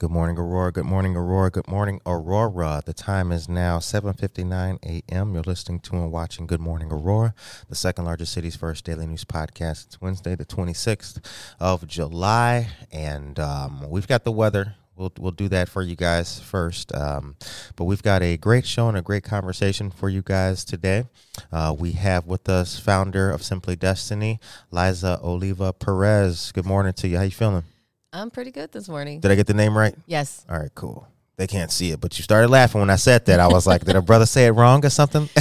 Good morning, Aurora. Good morning, Aurora. Good morning, Aurora. The time is now 7:59 a.m. You're listening to and watching Good Morning Aurora, the second largest city's first daily news podcast. It's Wednesday, the 26th of July, and um, we've got the weather. We'll we'll do that for you guys first, um, but we've got a great show and a great conversation for you guys today. Uh, we have with us founder of Simply Destinee, Liza Oliva Perez. Good morning to you. How you feeling? I'm pretty good this morning. Did I get the name right? Yes. All right, cool. They can't see it, but you started laughing when I said that. I was like, did a brother say it wrong or something?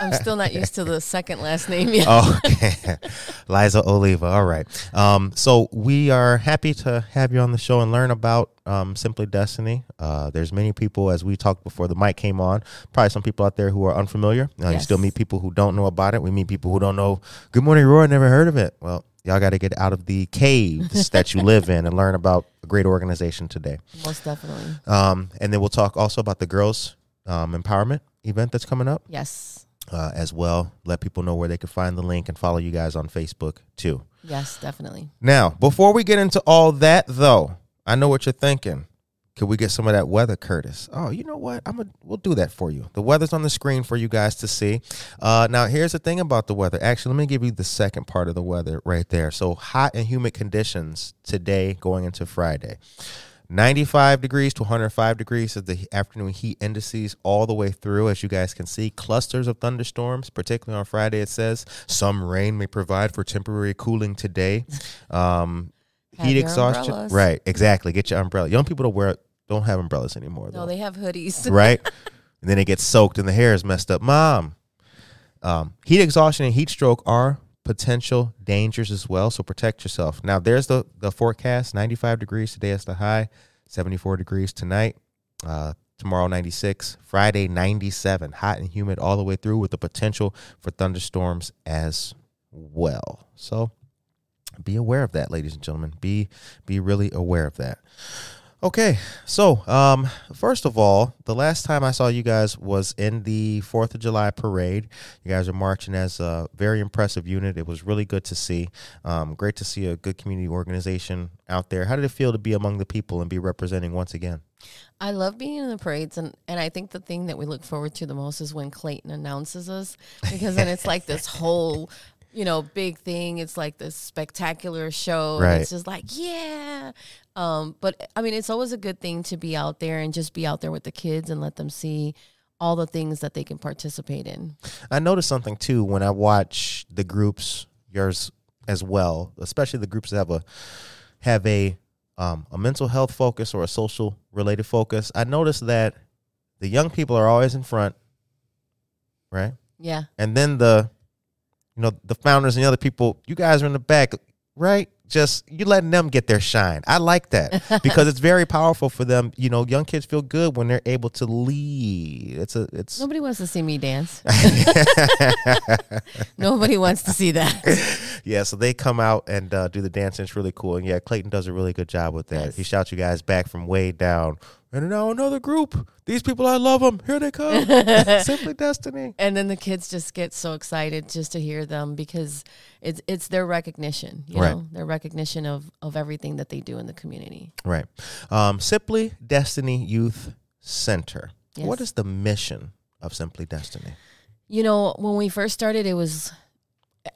I'm still not used to the second last name yet. oh, okay. Liza Oliva. All right. Um, so we are happy to have you on the show and learn about um, Simply Destinee. Uh, there's many people, as we talked before the mic came on, probably some people out there who are unfamiliar. Uh, You still meet people who don't know about it. We meet people who don't know. Good morning, Roy. Never heard of it. Well, y'all got to get out of the caves that you live in and learn about a great organization today. Most definitely. Um, and then we'll talk also about the girls um, empowerment event that's coming up Yes. uh, as well. Let people know where they can find the link and follow you guys on Facebook too. Yes, definitely. Now, before we get into all that, though, I know what you're thinking. Could we get some of that weather, Curtis? Oh, you know what? I'm a, we'll do that for you. The weather's on the screen for you guys to see. Uh, now, here's the thing about the weather. Actually, let me give you the second part of the weather right there. So, hot and humid conditions today going into Friday. 95 degrees to 105 degrees is the afternoon heat indices all the way through. As you guys can see, clusters of thunderstorms, particularly on Friday, it says some rain may provide for temporary cooling today. Um, heat exhaustion. umbrellas. Right, exactly. Get your umbrella. Young people don't wear don't have umbrellas anymore. No, though they have hoodies. right? and then it gets soaked and the hair is messed up. Mom, um, heat exhaustion and heat stroke are potential dangers as well. So protect yourself. Now, there's the, the forecast 95 degrees today is the high, 74 degrees tonight. Uh, tomorrow, 96. Friday, 97. Hot and humid all the way through with the potential for thunderstorms as well. So be aware of that, ladies and gentlemen. Be be really aware of that. Okay, so um, first of all, the last time I saw you guys was in the Fourth of July parade. You guys are marching as a very impressive unit. It was really good to see. Um, great to see a good community organization out there. How did it feel to be among the people and be representing once again? I love being in the parades, and, and I think the thing that we look forward to the most is when Clayton announces us, because then it's like this whole, you know, big thing. It's like this spectacular show. Right. It's just like, yeah. Um, but I mean, it's always a good thing to be out there and just be out there with the kids and let them see all the things that they can participate in. I noticed something too when I watch the groups, yours as well, especially the groups that have a have a um, a mental health focus or a social related focus. I noticed that the young people are always in front, right? Yeah. And then the you know the founders and the other people, you guys are in the back, right? Just you letting them get their shine. I like that because it's very powerful for them. You know, young kids feel good when they're able to lead. It's a it's Nobody wants to see me dance. Nobody wants to see that. yeah, so they come out and uh, do the dance, and it's really cool. And yeah, Clayton does a really good job with that. He shouts you guys back from way down. And now another group. These people, I love them. Here they come. Simply Destinee. And then the kids just get so excited just to hear them because it's it's their recognition, you Right. know, their recognition of of everything that they do in the community. Right. Um, Simply Destinee Youth Center. What Yes. is the mission of Simply Destinee? You know, when we first started, it was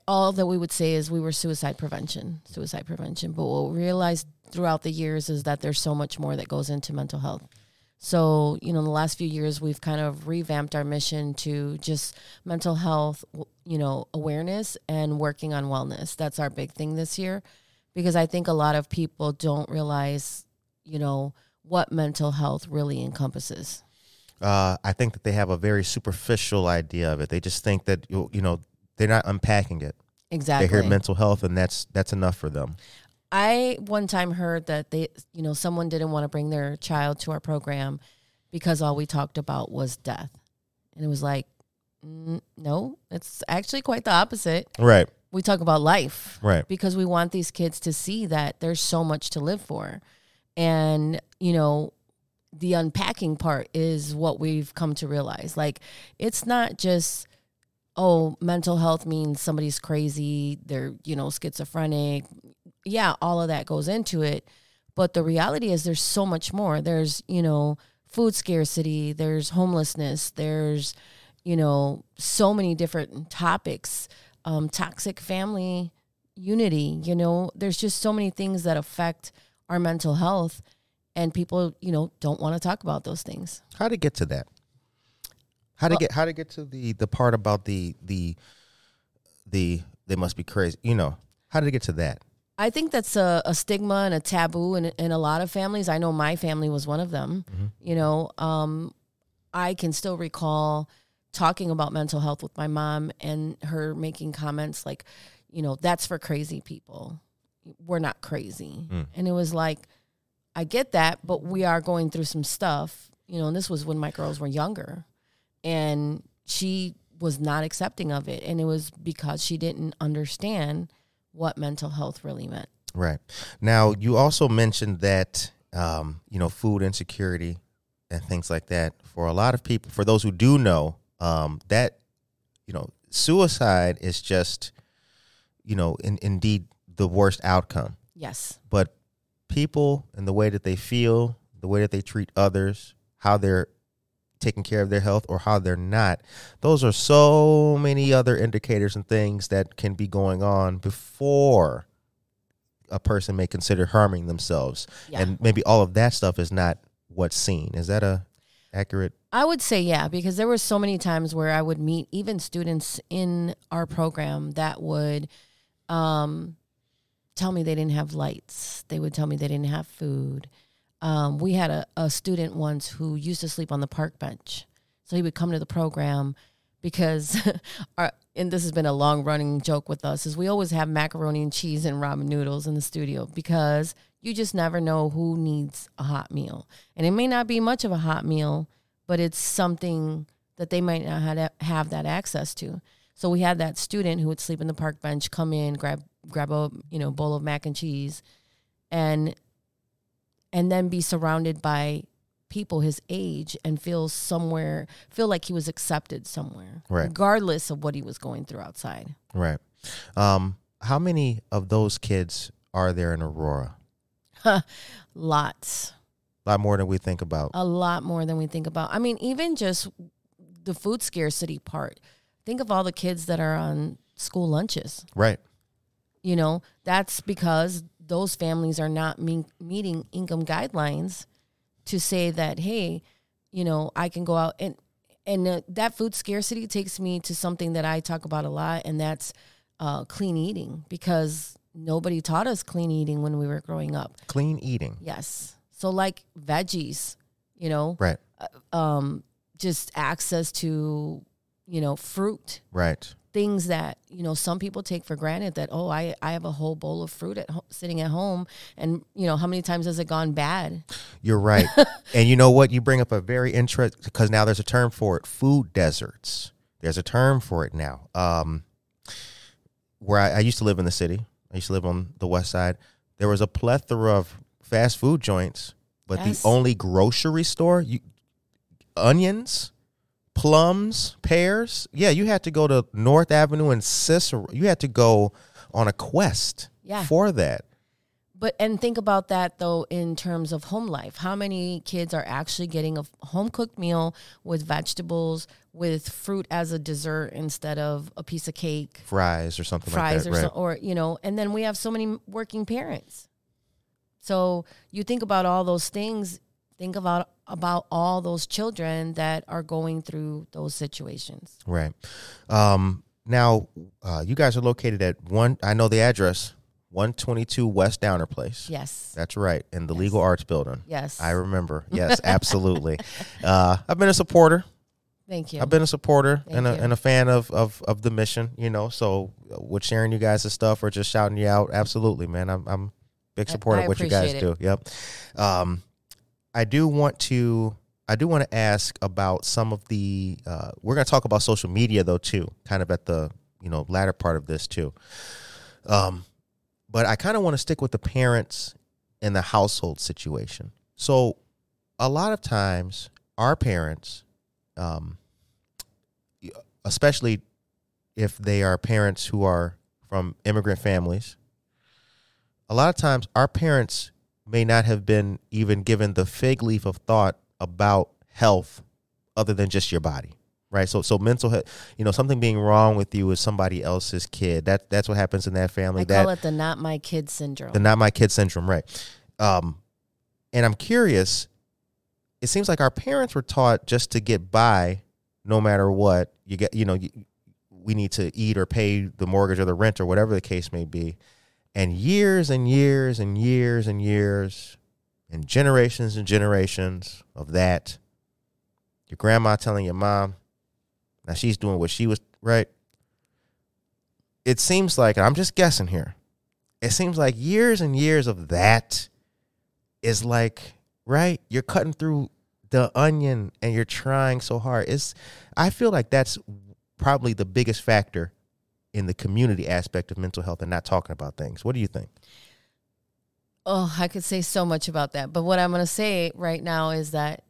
all that we would say is we were suicide prevention, suicide prevention. But what we realized throughout the years is that there's so much more that goes into mental health. So, you know, in the last few years, we've kind of revamped our mission to just mental health, you know, awareness and working on wellness. That's our big thing this year because I think a lot of people don't realize, you know, what mental health really encompasses. Uh, I think that they have a very superficial idea of it. They just think that you you know they're not unpacking it. Exactly. They hear mental health, and that's that's enough for them. I one time heard that they, you know, someone didn't want to bring their child to our program because all we talked about was death. And it was like, mm, no, it's actually quite the opposite. Right. We talk about life. Right. Because we want these kids to see that there's so much to live for. And, you know, the unpacking part is what we've come to realize. Like, it's not just, oh, mental health means somebody's crazy, they're, you know, schizophrenic. Yeah, all of that goes into it. But the reality is there's so much more. There's, you know, food scarcity, there's homelessness, there's, you know, so many different topics, um, toxic family unity, you know, there's just so many things that affect our mental health and people, you know, don't want to talk about those things. How to get to that? How to Well- get how to get to the the part about the the the they must be crazy. You know how did it get to that? I think that's a, a stigma and a taboo in, in a lot of families. I know my family was one of them. You know, um, I can still recall talking about mental health with my mom and her making comments like, you know, that's for crazy people. We're not crazy. And it was like, I get that, but we are going through some stuff, you know, and this was when my girls were younger. And she was not accepting of it. And it was because she didn't understand what mental health really meant. Right. Now, you also mentioned that, um, you know, food insecurity and things like that. For a lot of people, for those who do know, um, that, you know, suicide is just, you know, in, indeed the worst outcome. Yes. But people and the way that they feel, the way that they treat others, how they're taking care of their health or how they're not, those are so many other indicators and things that can be going on before a person may consider harming themselves. Yeah. And maybe all of that stuff is not what's seen. Is that a accurate? I would say yeah, because there were so many times where I would meet even students in our program that would um, tell me they didn't have lights. They would tell me they didn't have food. Um, we had a, a student once who used to sleep on the park bench. So he would come to the program because our and this has been a long running joke with us is we always have macaroni and cheese and ramen noodles in the studio because you just never know who needs a hot meal. And it may not be much of a hot meal, but it's something that they might not have, that access to. So we had that student who would sleep in the park bench, come in, grab grab a you know bowl of mac and cheese, and and then be surrounded by people his age and feel somewhere feel like he was accepted somewhere, Right. regardless of what he was going through outside. Right. Um, how many of those kids are there in Aurora? Lots. A lot more than we think about. a lot more than we think about. I mean, even just the food scarcity part. Think of all the kids that are on school lunches. Right. You know, that's because those families are not me- meeting income guidelines to say that, hey, you know, I can go out and and uh, that food scarcity takes me to something that I talk about a lot, and that's uh, clean eating because nobody taught us clean eating when we were growing up. Clean eating. Yes, so like veggies, you know, Right. um, just access to, you know, fruit, Right. Things that you know some people take for granted. That oh, I I have a whole bowl of fruit at ho- sitting at home, and you know how many times has it gone bad? You're right. and you know what? You bring up a very interesting because now there's a term for it food deserts. There's a term for it now. Um, where I, I used to live in the city, I used to live on the west side. There was a plethora of fast food joints, but Yes. the only grocery store, you, onions, plums, pears. Yeah, you had to go to North Avenue and Cicero. You had to go on a quest Yeah. for that. But and think about that though in terms of home life. How many kids are actually getting a home cooked meal with vegetables, with fruit as a dessert instead of a piece of cake? Fries or something fries like or that. so, or you know and then we have so many working parents so you think about all those things think about about all those children that are going through those situations Right. Um, now, uh, you guys are located at one. I know the address, 122 West Downer Place. Yes. That's right, in the Yes. Legal Arts Building. Yes. I remember. Yes, absolutely. uh, I've been a supporter. Thank you. I've been a supporter Thank and a, you. and a fan of, of of the mission. You know, so uh, with sharing you guys' stuff or just shouting you out, absolutely, man. I'm I'm big I- supporter I of what you guys appreciate do. Yep. Um, I do want to I do want to ask about some of the. Uh, we're going to talk about social media though too, kind of at the you know latter part of this too. Um, but I kind of want to stick with the parents in the household situation. So, a lot of times, our parents, um, especially if they are parents who are from immigrant families, a lot of times our parents may not have been even given the fig leaf of thought about health other than just your body right? So so mental health you know something being wrong with you is somebody else's kid that that's what happens in that family. I that call it the not my kid syndrome. the not my kid syndrome right. Um and i'm curious it seems like our parents were taught just to get by no matter what. You get you know you, we need to eat or pay the mortgage or the rent or whatever the case may be and years and years and years and years and generations and generations of that. Your grandma telling your mom now she's doing what she was right? It seems like and i'm just guessing here it seems like years and years of that is like right? You're cutting through the onion and you're trying so hard. It's i feel like that's probably the biggest factor in the community aspect of mental health and not talking about things what do you think Oh, I could say so much about that. But what I'm going to say right now is that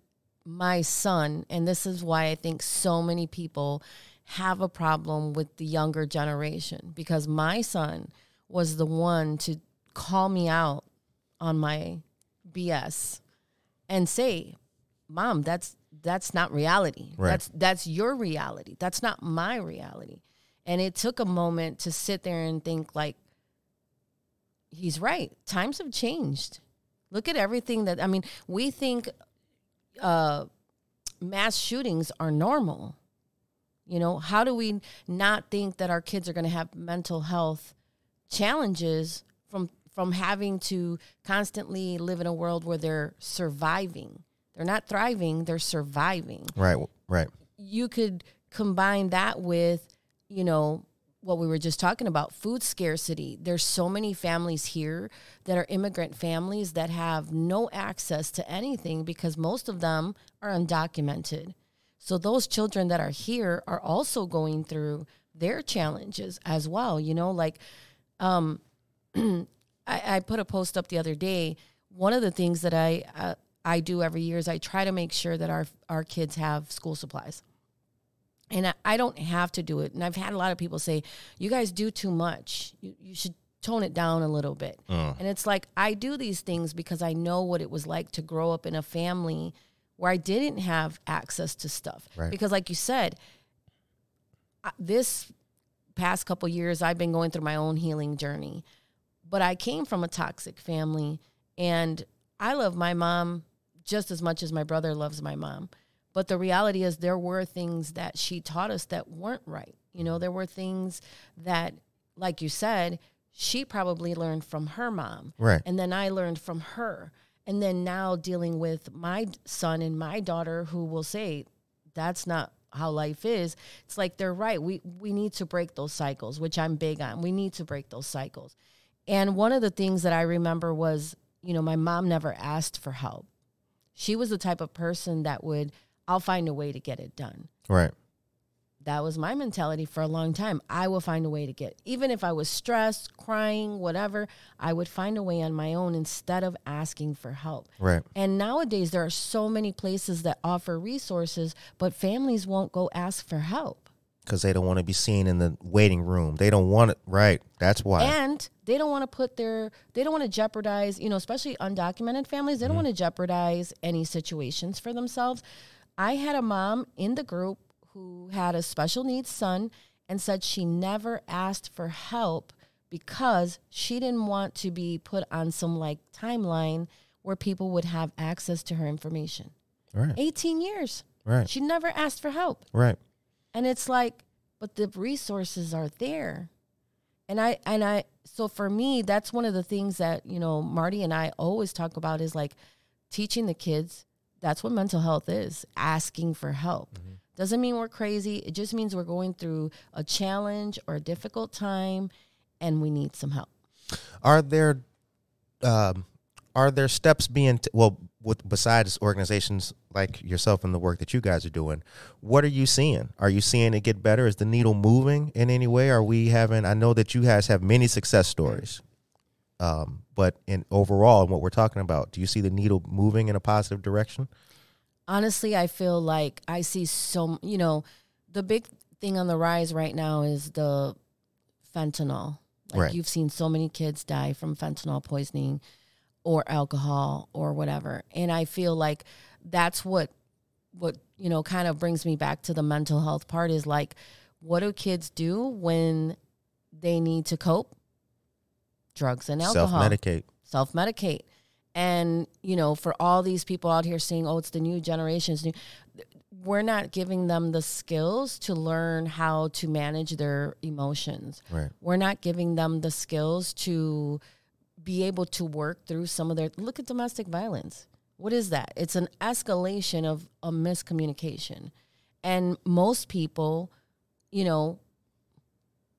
my son, and this is why I think so many people have a problem with the younger generation, because my son was the one to call me out on my BS and say, "Mom, that's that's not reality. Right. That's that's your reality. That's not my reality." And it took a moment to sit there and think like he's right. Times have changed. Look at everything that I mean, we think uh mass shootings are normal. You know, how do we not think that our kids are going to have mental health challenges from from having to constantly live in a world where they're surviving? They're not thriving, they're surviving right right you could combine that with, you know, what we were just talking about food scarcity. There's so many families here that are immigrant families that have no access to anything because most of them are undocumented. So those children that are here are also going through their challenges as well. You know, like um, I, I put a post up the other day. One of the things that I uh, I do every year is I try to make sure that our our kids have school supplies. And I, I don't have to do it. And I've had a lot of people say, "You guys do too much. You you should tone it down a little bit." Mm. And it's like I do these things because I know what it was like to grow up in a family where I didn't have access to stuff. Right. Because, like you said, this past couple years, I've been going through my own healing journey. But I came from a toxic family, and I love my mom just as much as my brother loves my mom. But the reality is, there were things that she taught us that weren't right. You know, there were things that, like you said, she probably learned from her mom. right And then I learned from her. And then now dealing with my son and my daughter who will say, that's not how life is. It's like they're right. We we need to break those cycles, which I'm big on. We need to break those cycles. And one of the things that I remember was, you know, my mom never asked for help. She was the type of person that would, I'll find a way to get it done right that was my mentality for a long time. I will find a way to get, even if I was stressed, crying, whatever, I would find a way on my own instead of asking for help. right And nowadays, there are so many places that offer resources, but families won't go ask for help. because they don't want to be seen in the waiting room they don't want it right that's why And they don't want to put their, they don't want to jeopardize, you know, especially undocumented families, they don't mm-hmm. want to jeopardize any situations for themselves. I had a mom in the group who had a special needs son and said she never asked for help because she didn't want to be put on some like timeline where people would have access to her information. right 18 years. right She never asked for help. right And it's like, but the resources are there. And I and I so for me, that's one of the things that, you know, Marty and I always talk about is like teaching the kids that's what mental health is, asking for help. Mm-hmm. Doesn't mean we're crazy. It just means we're going through a challenge or a difficult time and we need some help. Are there um, are there steps being t- well with besides organizations like yourself and the work that you guys are doing? What are you seeing? Are you seeing it get better? Is the needle moving in any way? Are we having? I know that you guys have many success stories, um, but in overall, and what we're talking about, do you see the needle moving in a positive direction? honestly, I feel like I see so, you know, the big thing on the rise right now is the fentanyl. Like Right. you've seen so many kids die from fentanyl poisoning or alcohol or whatever. And I feel like that's what what, you know, kind of brings me back to the mental health part is like what do kids do when they need to cope? Drugs and alcohol. Self-medicate. self medicate. And, you know, for all these people out here saying, oh, it's the new generations, new, we're not giving them the skills to learn how to manage their emotions. Right. We're not giving them the skills to be able to work through some of their. Look at domestic violence. What is that? It's an escalation of a miscommunication. And most people, you know,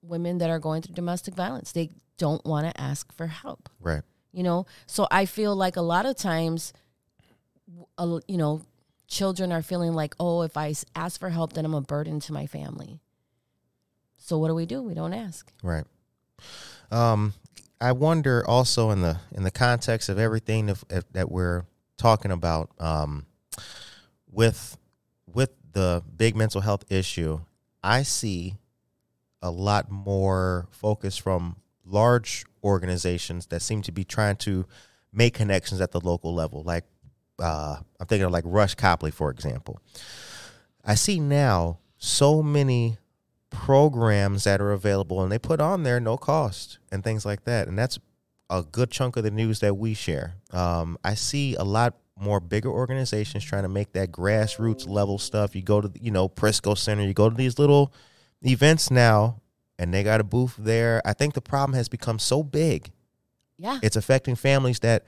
women that are going through domestic violence, they don't want to ask for help. Right. you know? So i feel like a lot of times uh, you know children are feeling like oh if I ask for help then i'm a burden to my family. So what do we do? We don't ask. Right. Um, I wonder also in the in the context of everything that, that we're talking about, um, with with the big mental health issue, I see a lot more focus from large organizations that seem to be trying to make connections at the local level. Like uh, I'm thinking of like Rush Copley, for example. I see now so many programs that are available and they put on there no cost and things like that and that's a good chunk of the news that we share um, i see a lot more bigger organizations trying to make that grassroots level stuff you go to you know prisco center you go to these little events now and they got a booth there. I think the problem has become so big. Yeah. It's affecting families that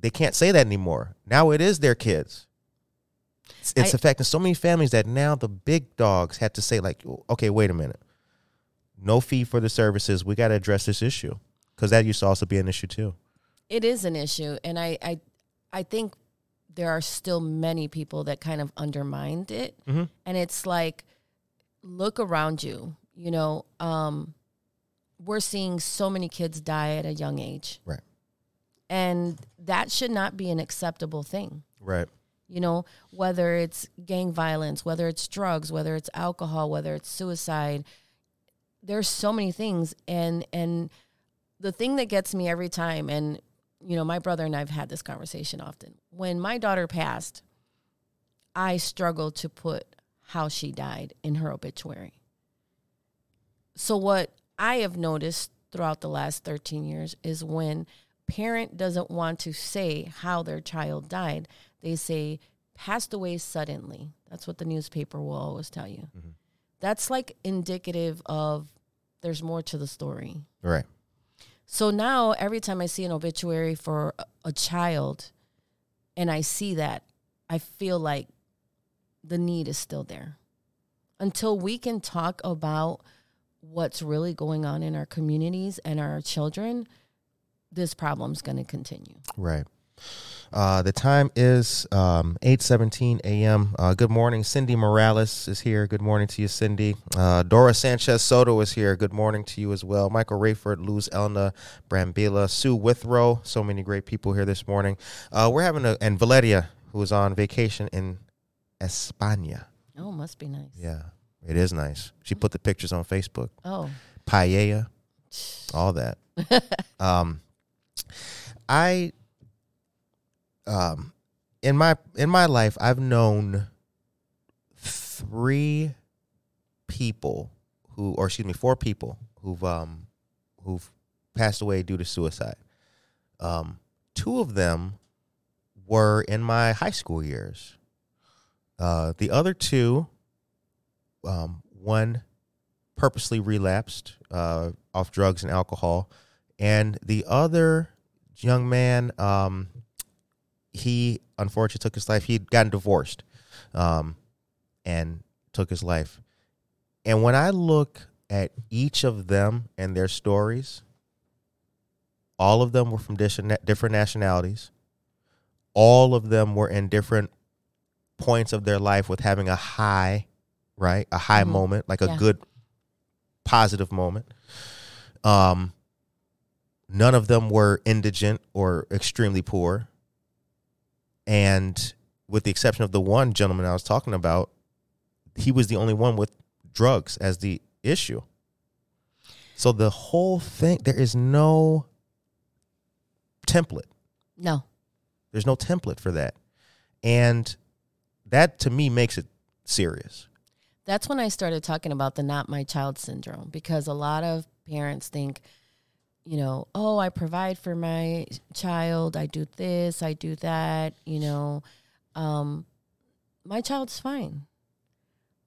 they can't say that anymore. Now it is their kids. It's, it's I- affecting so many families that now the big dogs had to say like okay wait a minute. No fee for the services. We got to address this issue. Because that used to also be an issue too. It is an issue and i i i think there are still many people that kind of undermined it. Mhm. and it's like look around you you know um we're seeing so many kids die at a young age. Right. and that should not be an acceptable thing. Right. You know whether it's gang violence whether it's drugs whether it's alcohol whether it's suicide there's so many things. And and the thing that gets me every time and you know my brother and I've had this conversation often. When my daughter passed I struggled to put how she died in her obituary so what I have noticed throughout the last 13 years is when parent doesn't want to say how their child died, they say passed away suddenly. That's what the newspaper will always tell you. Mm-hmm. That's like indicative of there's more to the story. right So now every time I see an obituary for a, a child and I see that, I feel like the need is still there. Until we can talk about what's really going on in our communities and our children, this problem's going to continue. Right. Uh, the time is um, 8.17 a.m. Uh, good morning. Cindy Morales is here. Good morning to you, Cindy. Uh, Dora Sanchez Soto is here. Good morning to you as well. Michael Rayford, Luz Elna, Brambila, Sue Withrow. So many great people here this morning. Uh, we're having a, and Valeria, who is on vacation in España. Oh, must be nice. Yeah, it is nice. She put the pictures on Facebook. Oh, paella, all that. um, I, um, in my in my life, I've known three people who, or excuse me, four people who've um who've passed away due to suicide. Um, two of them were in my high school years. Uh, the other two, um, one purposely relapsed uh, off drugs and alcohol, and the other young man, um, he unfortunately took his life. He'd gotten divorced, um, and took his life. And when I look at each of them and their stories, all of them were from different different nationalities. All of them were in different points of their life with having a high, right? A high Mhm. moment, like a Yeah. good positive moment. Um none of them were indigent or extremely poor. And with the exception of the one gentleman I was talking about, he was the only one with drugs as the issue. So the whole thing, there is no template. No. There's no template for that. And that to me makes it serious. That's when I started talking about the not my child syndrome because a lot of parents think, you know, oh, I provide for my child, I do this, I do that, you know, um, my child's fine.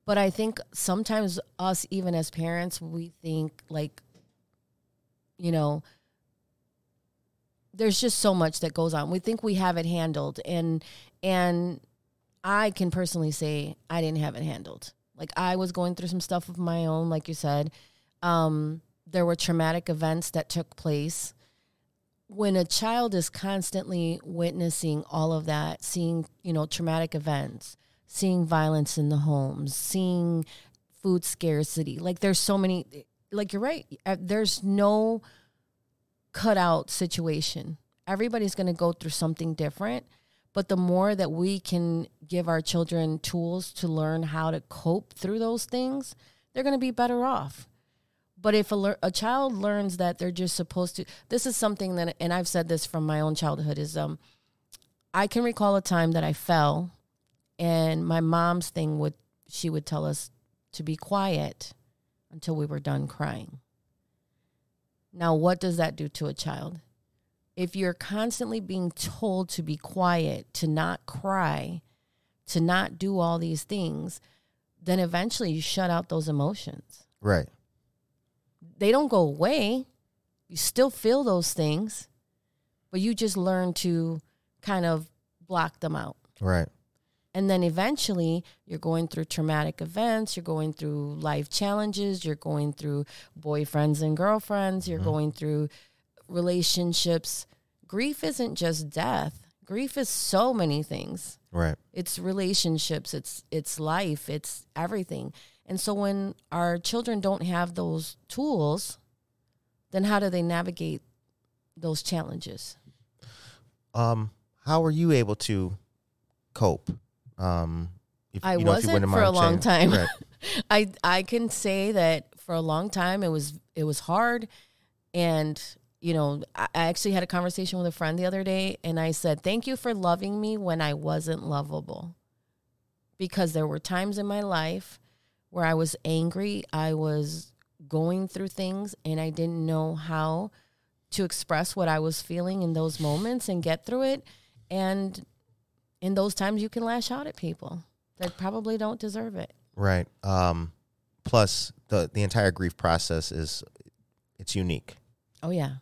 But I think sometimes us, even as parents, we think like, you know, there's just so much that goes on. We think we have it handled, and and I can personally say I didn't have it handled. Like I was going through some stuff of my own, like you said. Um, there were traumatic events that took place. When a child is constantly witnessing all of that, seeing, you know, traumatic events, seeing violence in the homes, seeing food scarcity, like there's so many, like you're right, there's no cutout situation. Everybody's going to go through something different. But the more that we can give our children tools to learn how to cope through those things, they're going to be better off. But if a, lear- a child learns that they're just supposed to, this is something that, and I've said this from my own childhood, is um, I can recall a time that I fell, and my mom's thing would, she would tell us to be quiet until we were done crying. Now, what does that do to a child? If you're constantly being told to be quiet, to not cry, to not do all these things, then eventually you shut out those emotions. Right. They don't go away. You still feel those things, but you just learn to kind of block them out. Right. And then eventually you're going through traumatic events, you're going through life challenges, you're going through boyfriends and girlfriends, you're mm-hmm. going through relationships. Grief isn't just death. Grief is so many things. Right. It's relationships, it's it's life, it's everything. And so when our children don't have those tools, then how do they navigate those challenges? Um, how were you able to cope? Um, if, I you know, wasn't for a long time. Right. I I can say that for a long time it was it was hard, and you know I actually had a conversation with a friend the other day, and I said thank you for loving me when I wasn't lovable, because there were times in my life where I was angry, I was going through things, and I didn't know how to express what I was feeling in those moments and get through it, and in those times you can lash out at people that probably don't deserve it. Right. Um, plus the the entire grief process is it's unique Oh yeah.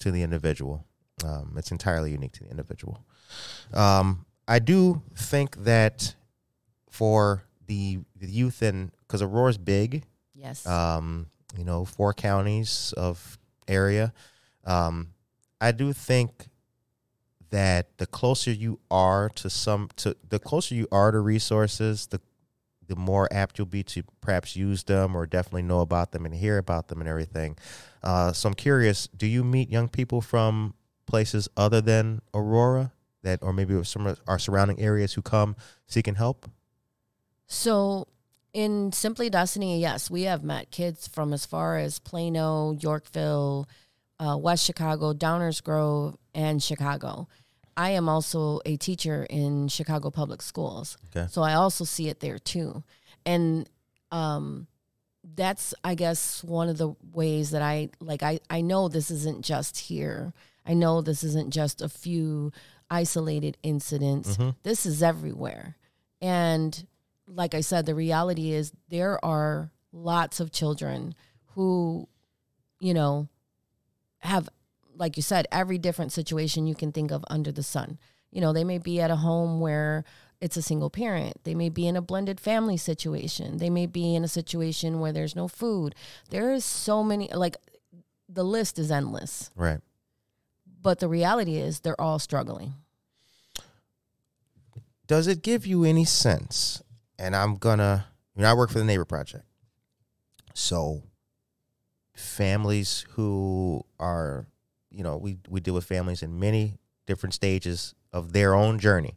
To the individual. Um, it's entirely unique to the individual. Um, I do think that for the, the youth and because Aurora's big, Yes. um, you know, four counties of area. Um, I do think that the closer you are to some to the closer you are to resources, the the more apt you'll be to perhaps use them or definitely know about them and hear about them and everything. Uh, so I'm curious, do you meet young people from places other than Aurora that or maybe some of our surrounding areas who come seeking help? so in Simply Destinee, yes, we have met kids from as far as Plano, Yorkville, uh, West Chicago, Downers Grove, and Chicago. I am also a teacher in Chicago public schools. Okay. So I also see it there too. And um, that's, I guess, one of the ways that I like, I, I know this isn't just here. I know this isn't just a few isolated incidents. Mhm. This is everywhere. And like I said, the reality is there are lots of children who, you know, have, like you said, every different situation you can think of under the sun. You know, they may be at a home where it's a single parent. They may be in a blended family situation. They may be in a situation where there's no food. There is so many, like, the list is endless. Right. But the reality is they're all struggling. Does it give you any sense? And I'm gonna, you know, I work for the Neighbor Project. So families who are, you know, we, we deal with families in many different stages of their own journey.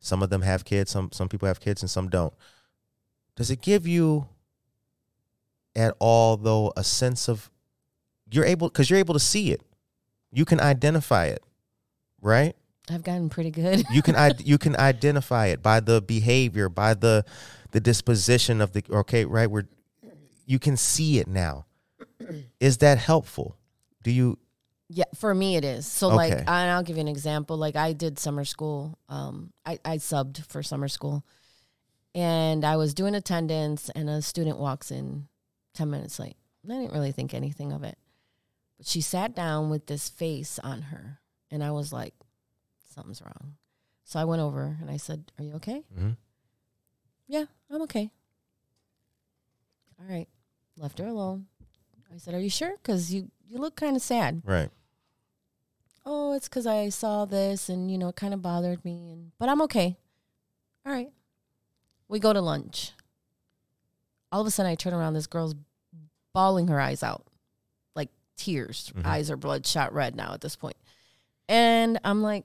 Some of them have kids, some some people have kids and some don't. Does it give you at all though a sense of you're able because you're able to see it. You can identify it, right? I've gotten pretty good. you can you can identify it by the behavior, by the the disposition of the okay, right? Where you can see it now. Is that helpful? Do you Yeah, for me it is. So Okay. like, and I'll give you an example. Like I did summer school. Um, I I subbed for summer school, and I was doing attendance, and a student walks in ten minutes late. And I didn't really think anything of it, but she sat down with this face on her, and I was like, something's wrong. So I went over and I said, "Are you okay?" Mhm. Yeah, I'm okay. All right, left her alone. I said, "Are you sure? Because you you look kind of sad." right? Oh, it's because I saw this and, you know, it kind of bothered me. And But I'm okay. All right. We go to lunch. All of a sudden, I turn around. This girl's bawling her eyes out, like tears. Mhm. Eyes are bloodshot red now at this point. And I'm like,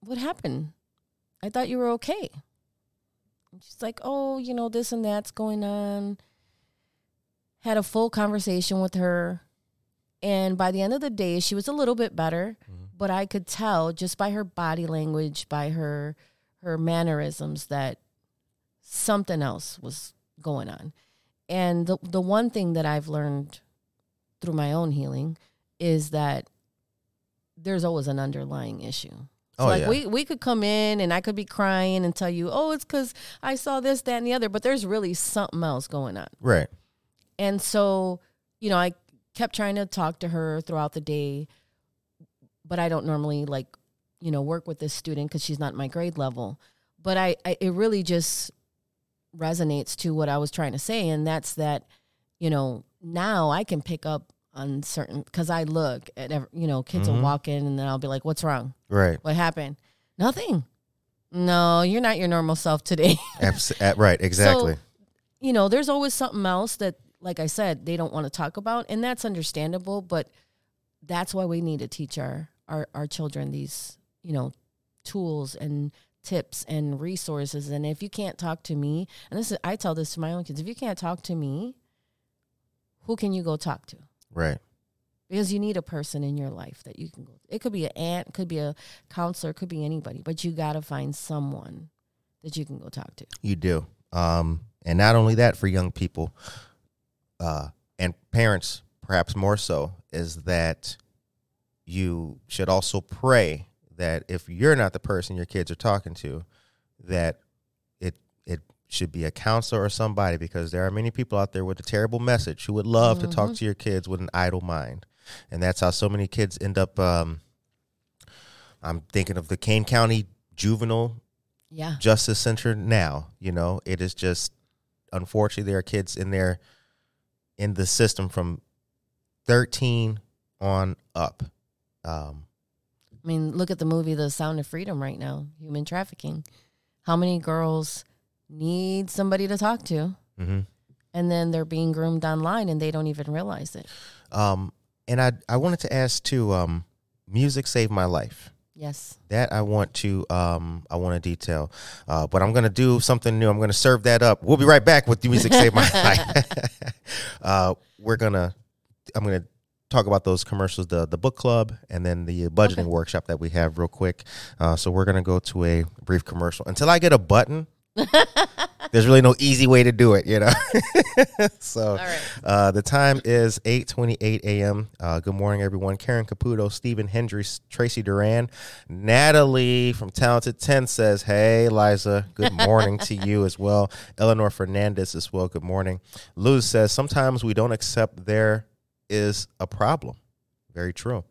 what happened? I thought you were okay. And she's like, oh, you know, this and that's going on. Had a full conversation with her. And by the end of the day, she was a little bit better, Mhm. but I could tell just by her body language, by her her mannerisms that something else was going on. And the the one thing that I've learned through my own healing is that there's always an underlying issue. So Oh, like yeah. we we could come in and I could be crying and tell you, "Oh, it's cuz I saw this, that and the other," but there's really something else going on. Right. And so, you know, I kept trying to talk to her throughout the day, but I don't normally like, you know, work with this student because she's not my grade level. But I, I, it really just resonates to what I was trying to say, and that's that, you know, now I can pick up on certain because I look at, ev- you know, kids will Mhm. walk in and then I'll be like, "What's wrong? Right. What happened? Nothing. No, you're not your normal self today." Abs- right. Exactly. you know, there's always something else that, like I said, they don't want to talk about, and that's understandable. But that's why we need to teach our our, our children these, you know, tools and tips and resources. And if you can't talk to me, and this is I tell this to my own kids, if you can't talk to me, who can you go talk to? right. Because you need a person in your life that you can go. It could be an aunt, could be a counselor, could be anybody, but you got to find someone that you can go talk to. You do. Um, and not only that for young people, uh, and parents perhaps more so, is that you should also pray that if you're not the person your kids are talking to, that it it should be a counselor or somebody because there are many people out there with a terrible message who would love to talk to your kids with an idle mind. And that's how so many kids end up um, I'm thinking of the Kane County juvenile Yeah. Justice Center now. You know, it is just unfortunately there are kids in there in the system from 13 on up. Um, I mean, look at the movie The Sound of Freedom right now, human trafficking. How many girls need somebody to talk to mhm. and then they're being groomed online and they don't even realize it? um, and I I wanted to ask too. Um, music saved my life. Yes. That I want to um I want to detail, uh, but I'm gonna do something new. I'm gonna serve that up. We'll be right back with the music save my life. uh, we're gonna I'm gonna talk about those commercials, the the book club, and then the budgeting Okay. workshop that we have real quick. Uh, so we're gonna go to a brief commercial until I get a button. there's really no easy way to do it, you know. so right. uh, the time is 8:28 a.m. Uh, good morning, everyone. Karen Caputo, Stephen Hendry, Tracy Duran, Natalie from Talented Ten says, "Hey, Liza, good morning to you as well." Eleanor Fernandez as well. Good morning. Luz says, "Sometimes we don't accept there is a problem." Very true.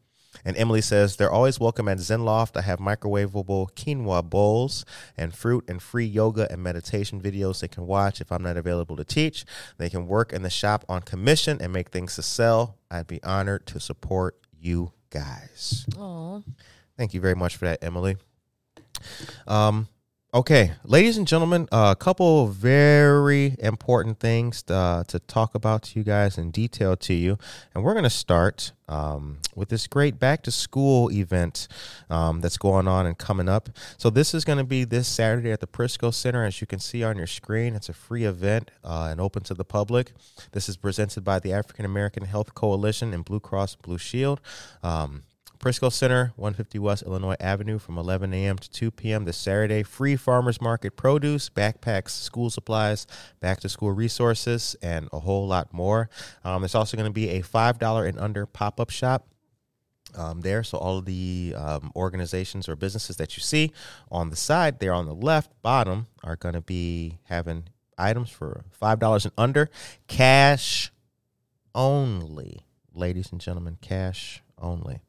And Emily says they're always welcome at Zen Loft. I have microwavable quinoa bowls and fruit and free yoga and meditation videos they can watch if I'm not available to teach. They can work in the shop on commission and make things to sell. I'd be honored to support you guys. Oh, Thank you very much for that, Emily. Um, okay, ladies and gentlemen, a couple of very important things uh, to talk about to you guys in detail to you, and we're going to start um, with this great back to school event um, that's going on and coming up. So this is going to be this Saturday at the Prisco Center, as you can see on your screen. It's a free event uh, and open to the public. This is presented by the African American Health Coalition and Blue Cross Blue Shield. Um, Prisco Center, 150 West Illinois Avenue from 11 a.m. to 2 p.m. this Saturday. Free farmers market produce, backpacks, school supplies, back to school resources, and a whole lot more. Um, there's also going to be a $5 and under pop up shop. Um, there, so all of the um, organizations or businesses that you see on the side there on the left bottom are going to be having items for five dollars and under, cash only, ladies and gentlemen, cash only.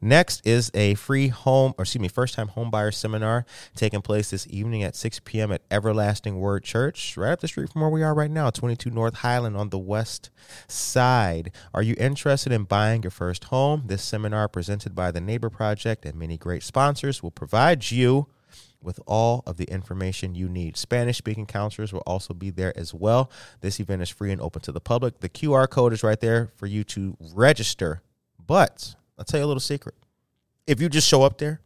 Next is a free home, or excuse me, first time home buyer seminar taking place this evening at 6 p.m. at Everlasting Word Church, right up the street from where we are right now, 22 North Highland on the west side. Are you interested in buying your first home? This seminar, presented by the Neighbor Project and many great sponsors, will provide you with all of the information you need. Spanish speaking counselors will also be there as well. This event is free and open to the public. The QR code is right there for you to register. But I'll tell you a little secret. If you just show up there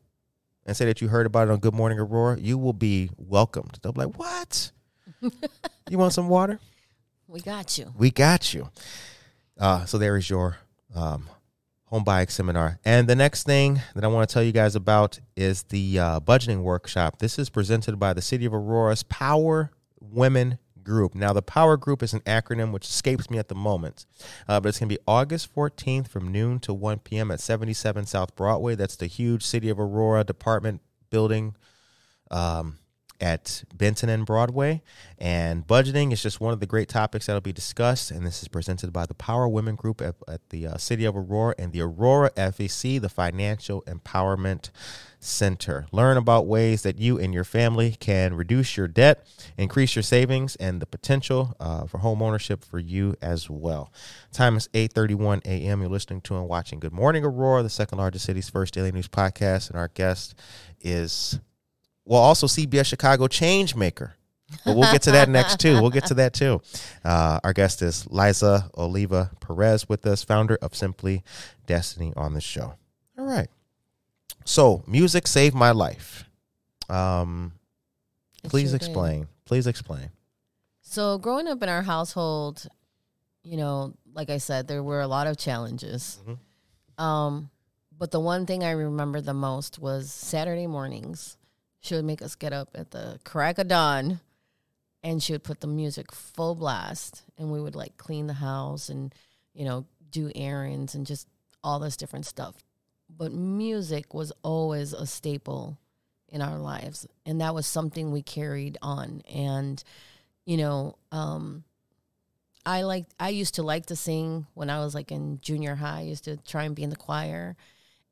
and say that you heard about it on Good Morning Aurora, you will be welcomed. They'll be like, What? you want some water? we got you. We got you. Uh, so there is your um, home buying seminar. And the next thing that I want to tell you guys about is the uh, budgeting workshop. This is presented by the City of Aurora's Power Women Group. Now, the Power Group is an acronym which escapes me at the moment, uh, but it's going to be August 14th from noon to 1 p.m. at 77 South Broadway. That's the huge City of Aurora department building. Um, at Benton and Broadway. And budgeting is just one of the great topics that'll be discussed. And this is presented by the Power Women Group at, at the uh, City of Aurora and the Aurora FEC, the Financial Empowerment Center. Learn about ways that you and your family can reduce your debt, increase your savings, and the potential uh, for home ownership for you as well. Time is 8:31 a.m. You're listening to and watching Good Morning Aurora, the second largest city's first daily news podcast, and our guest is well, also CBS Chicago change maker. But we'll get to that next too. We'll get to that too. Uh, our guest is Liza Oliva Perez with us, founder of Simply Destinee on the show. All right. So music saved my life. Um, please sure did. explain. Please explain. So, growing up in our household, you know, like I said, there were a lot of challenges. Mhm. Um, but the one thing I remember the most was Saturday mornings. She would make us get up at the crack of dawn and she would put the music full blast and we would like clean the house and, you know, do errands and just all this different stuff. But music was always a staple in our lives. And that was something we carried on. And, you know, um, I like I used to like to sing when I was like in junior high. I used to try and be in the choir.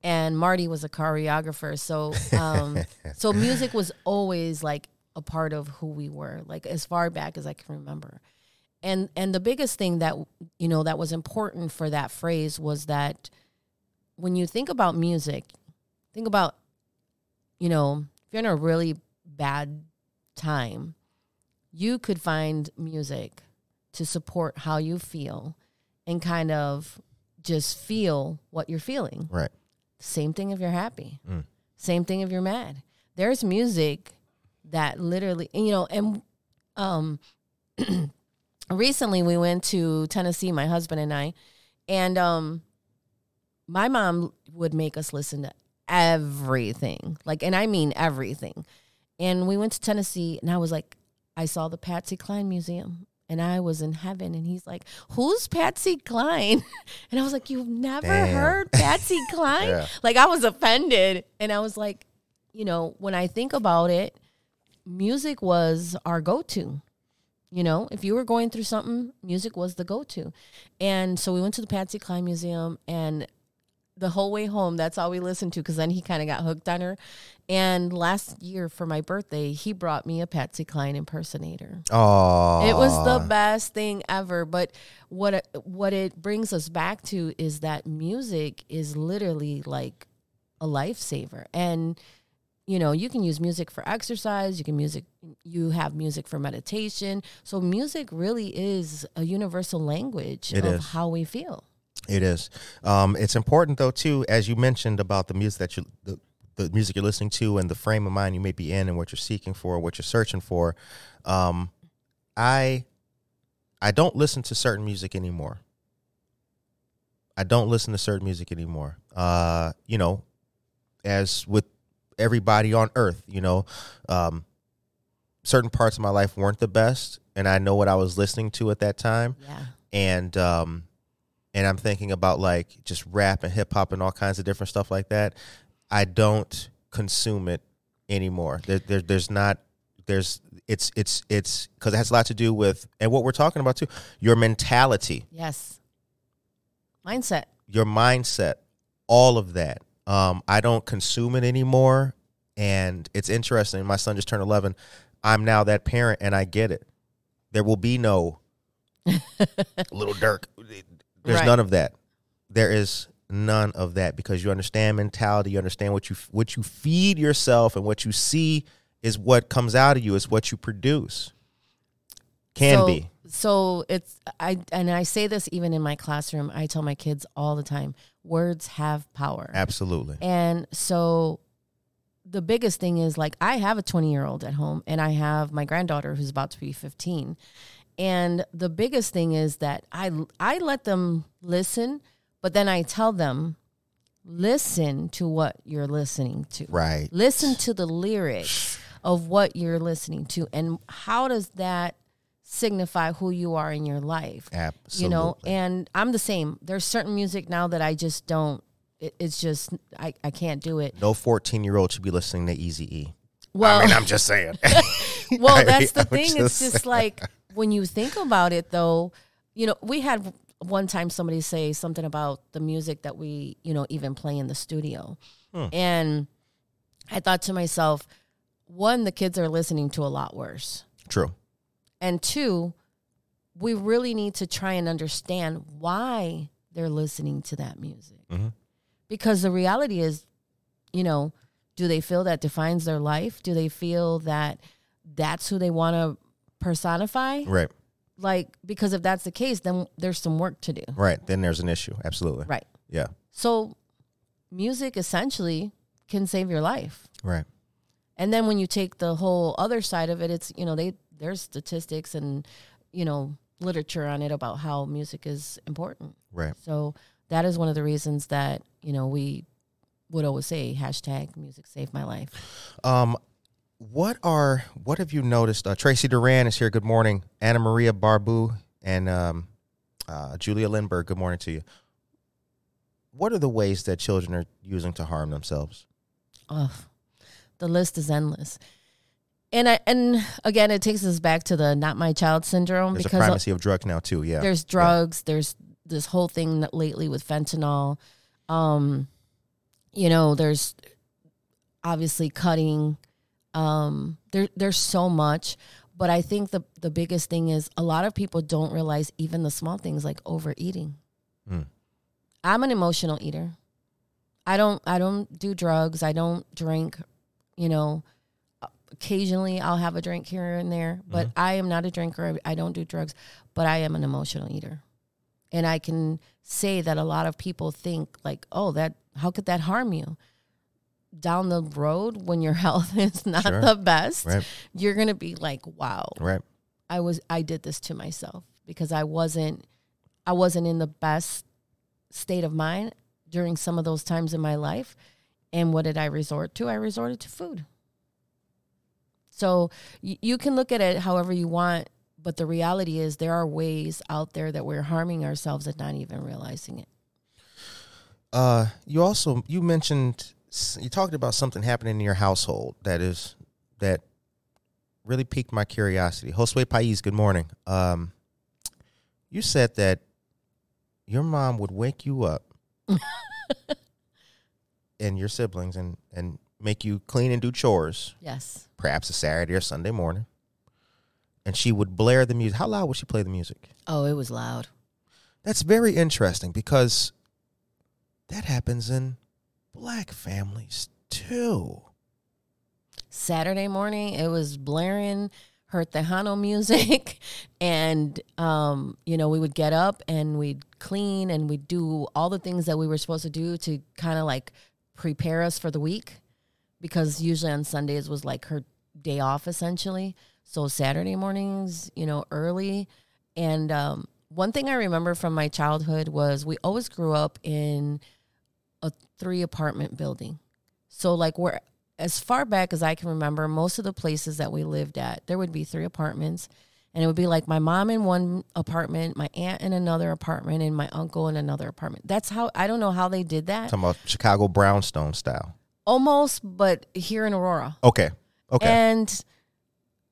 And Marty was a choreographer. So um so music was always like a part of who we were, like as far back as I can remember. And and the biggest thing that you know that was important for that phrase was that when you think about music, think about you know, if you're in a really bad time, you could find music to support how you feel and kind of just feel what you're feeling. Right. Same thing if you're happy. Mm. Same thing if you're mad. There's music that literally, you know, and um recently we went to Tennessee, my husband and I, and um my mom would make us listen to everything. Like and I mean everything. And we went to Tennessee and I was like I saw the Patsy Cline Museum and I was in heaven. And he's like, Who's Patsy Cline? And I was like, You've never Damn. heard Patsy Cline? Yeah. Like, I was offended. And I was like, You know, when I think about it, music was our go to. You know, if you were going through something, music was the go to. And so we went to the Patsy Cline Museum and the whole way home, that's all we listened to because then he kind of got hooked on her. And last year for my birthday, he brought me a Patsy Cline impersonator. Oh, It was the best thing ever. But what it, what it brings us back to is that music is literally like a lifesaver. And you know, you can use music for exercise, you can music you have music for meditation. So music really is a universal language It of is. how we feel. It is. Um, it's important though too, as you mentioned about the music that you the, the music you're listening to and the frame of mind you may be in and what you're seeking for, what you're searching for. Um, I I don't listen to certain music anymore. I don't listen to certain music anymore. Uh, you know, as with everybody on earth, you know, um, certain parts of my life weren't the best, and I know what I was listening to at that time Yeah. and um and I'm thinking about like just rap and hip hop and all kinds of different stuff like that. I don't consume it anymore. There, there there's not there's it's it's it's because it has a lot to do with and what we're talking about too. Your mentality, Yes. Mindset. your mindset, all of that. Um, I don't consume it anymore, and it's interesting. My son just turned 11. I'm now that parent, and I get it. There will be no Lil Durk. There's Right. none of that. There is none of that because you understand mentality. You understand what you what you feed yourself, and what you see is what comes out of you. Is what you produce. Can so, be. So it's I and I say this even in my classroom. I tell my kids all the time, words have power. Absolutely. And so the biggest thing is like I have a 20 year old at home and I have my granddaughter who's about to be 15. And the biggest thing is that I I let them listen, but then I tell them listen to what you're listening to. Right. Listen to the lyrics of what you're listening to and how does that signify who you are in your life? Absolutely. you know and i'm the same there's certain music now that i just don't it, it's just I, I can't do it no 14 year old should be listening to Easy E. well I mean, I'm just saying. well that's the I'm thing it's just just like when you think about it though you know we had one time somebody say something about the music that we you know even play in the studio Hmm. and i thought to myself one the kids are listening to a lot worse True. And two, we really need to try and understand why they're listening to that music. Mhm. Because the reality is, you know, do they feel that defines their life? Do they feel that that's who they want to personify? Right. Like, because if that's the case, then there's some work to do. Right. Then there's an issue. Absolutely. Right. Yeah. So, music essentially can save your life. Right. And then when you take the whole other side of it, it's, you know, they, there's statistics and, you know, literature on it about how music is important. Right. So that is one of the reasons that, you know, we would always say hashtag music saved my life. Um, what are what have you noticed? Uh, Tracy Duran is here. Good morning. Anna Maria Barbu and um, uh, Julia Lindberg. Good morning to you. What are the ways that children are using to harm themselves? Oh, the list is endless. And I and again, it takes us back to the not my child syndrome There's a because primacy of drugs now too. Yeah. there's drugs there's this whole thing that lately with fentanyl um you know there's obviously cutting um there there's so much but i think the the biggest thing is a lot of people don't realize even the small things like overeating. Mm. i'm an emotional eater. I don't i don't do drugs. I don't drink you know. Occasionally i'll have a drink here and there but i am not a drinker. I don't do drugs but i am an emotional eater. And i can say that a lot of people think like oh that how could that harm you down the road when your health is not Sure. the best Right. you're gonna be like wow Right. i was i did this to myself because i wasn't i wasn't in the best state of mind during some of those times in my life and what did i resort to i resorted to food So y- you can look at it however you want, but the reality is there are ways out there that we're harming ourselves and not even realizing it. Uh, you also you mentioned you talked about something happening in your household that is that really piqued my curiosity. Josue Pais, good morning. Um, you said that your mom would wake you up and your siblings and and make you clean and do chores, Yes. perhaps a Saturday or Sunday morning, and she would blare the music. How loud would she play the music? Oh, it was loud. That's very interesting because that happens in black families too. Saturday morning, it was blaring her Tejano music. And, um, you know, we would get up and we'd clean and we'd do all the things that we were supposed to do to kind of like prepare us for the week. Because usually on Sundays was like her day off essentially. So Saturday mornings, you know, early. And um, one thing I remember from my childhood was we always grew up in a three apartment building. So like we're as far back as I can remember, most of the places that we lived at, there would be three apartments. And it would be like my mom in one apartment, my aunt in another apartment, and my uncle in another apartment. That's how I don't know how they did that. Talking about Chicago brownstone style. Almost, but here in Aurora. Okay. Okay. And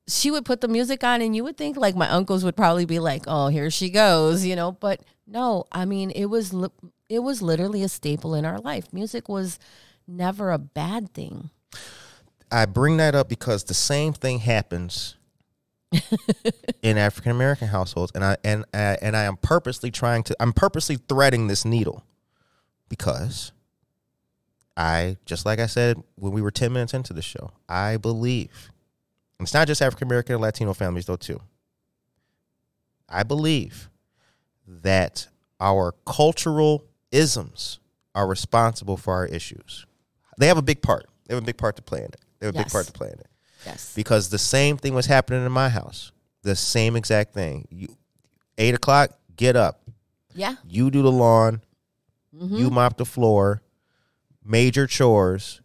she would put the music on, and you would think like my uncles would probably be like, "Oh, here she goes," you know. But no, I mean, it was li- it was literally a staple in our life. Music was never a bad thing. I bring that up because the same thing happens in African American households, and I and I, and I am purposely trying to. I'm purposely threading this needle because I, just like I said when we were ten minutes into the show, I believe and it's not just African American and Latino families though too. I believe that our cultural isms are responsible for our issues. They have a big part. They have a big part to play in it. They have a big part to play in it Yes. because the same thing was happening in my house. The same exact thing. You, eight o'clock, get up. Yeah. You do the lawn. Mm-hmm. You mop the floor. Major chores,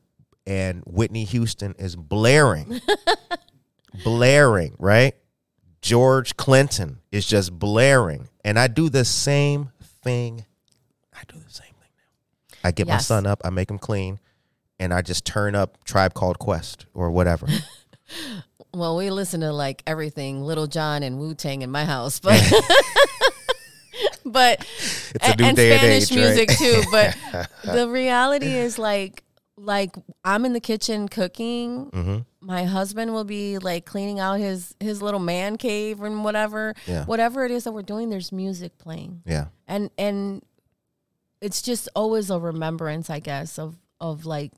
and Whitney Houston is blaring, blaring. Right? George Clinton is just blaring, and I do the same thing. I do the same thing now. I get my son up. I make him clean. And I just turn up Tribe Called Quest or whatever. Well, we listen to like everything, Lil Jon and Wu Tang in my house, but but It's a a- new and day and Spanish age, right? music too. But the reality is like like I'm in the kitchen cooking. hmm My husband will be like cleaning out his his little man cave and whatever. Yeah. Whatever it is that we're doing, there's music playing. Yeah. And and it's just always a remembrance, I guess, of of like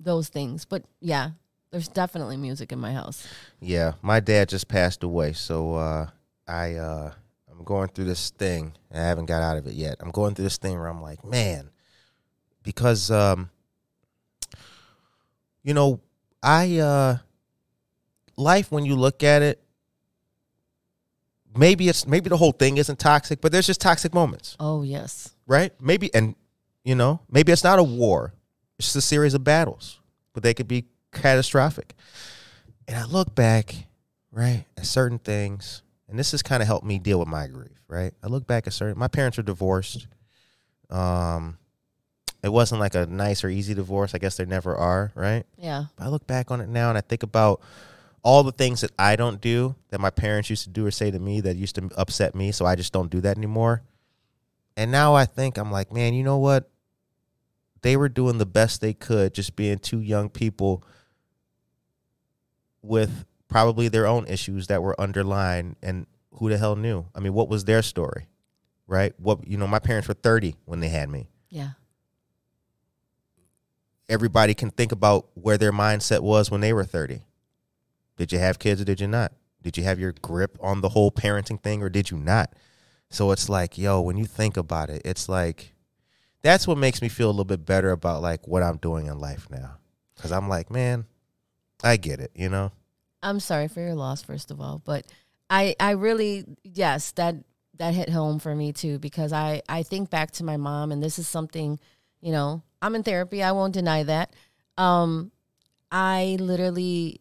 those things. But yeah, there's definitely music in my house. Yeah. My dad just passed away, so uh, I uh, I'm going through this thing. and I haven't got out of it yet. I'm going through this thing where I'm like, man, because um, you know, I uh, life when you look at it, maybe it's maybe the whole thing isn't toxic, but there's just toxic moments. Oh yes. Right? Maybe, and you know, maybe it's not a war; it's just a series of battles, but they could be catastrophic. And I look back, right, at certain things, and this has kind of helped me deal with my grief, right? I look back at certain. My parents are divorced. Um, it wasn't like a nice or easy divorce. I guess there never are, right? Yeah. But I look back on it now and I think about all the things that I don't do that my parents used to do or say to me that used to upset me. So I just don't do that anymore. And now I think I'm like, man, you know what? They were doing the best they could, just being two young people with probably their own issues that were underlined. And who the hell knew? I mean, what was their story? Right? What, you know, my parents were 30 when they had me Yeah. everybody can think about where their mindset was when they were 30. Did you have kids or did you not? Did you have your grip on the whole parenting thing or did you not? So it's like, yo, when you think about it, it's like that's what makes me feel a little bit better about like what I'm doing in life now. Cuz I'm like, man, I get it, you know? I'm sorry for your loss, first of all, but I I really yes that that hit home for me too because I I think back to my mom and this is something you know I'm in therapy I won't deny that um I literally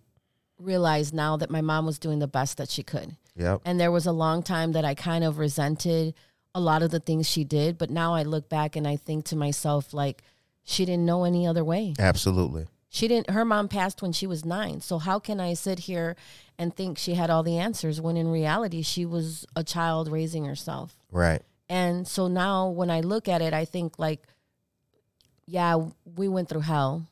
realized now that my mom was doing the best that she could. Yep. And there was a long time that I kind of resented a lot of the things she did, but now I look back and I think to myself like she didn't know any other way. Absolutely. She didn't her mom passed when she was 9. So how can I sit here and think she had all the answers when in reality she was a child raising herself? Right. And so now when I look at it, I think like, yeah, we went through hell.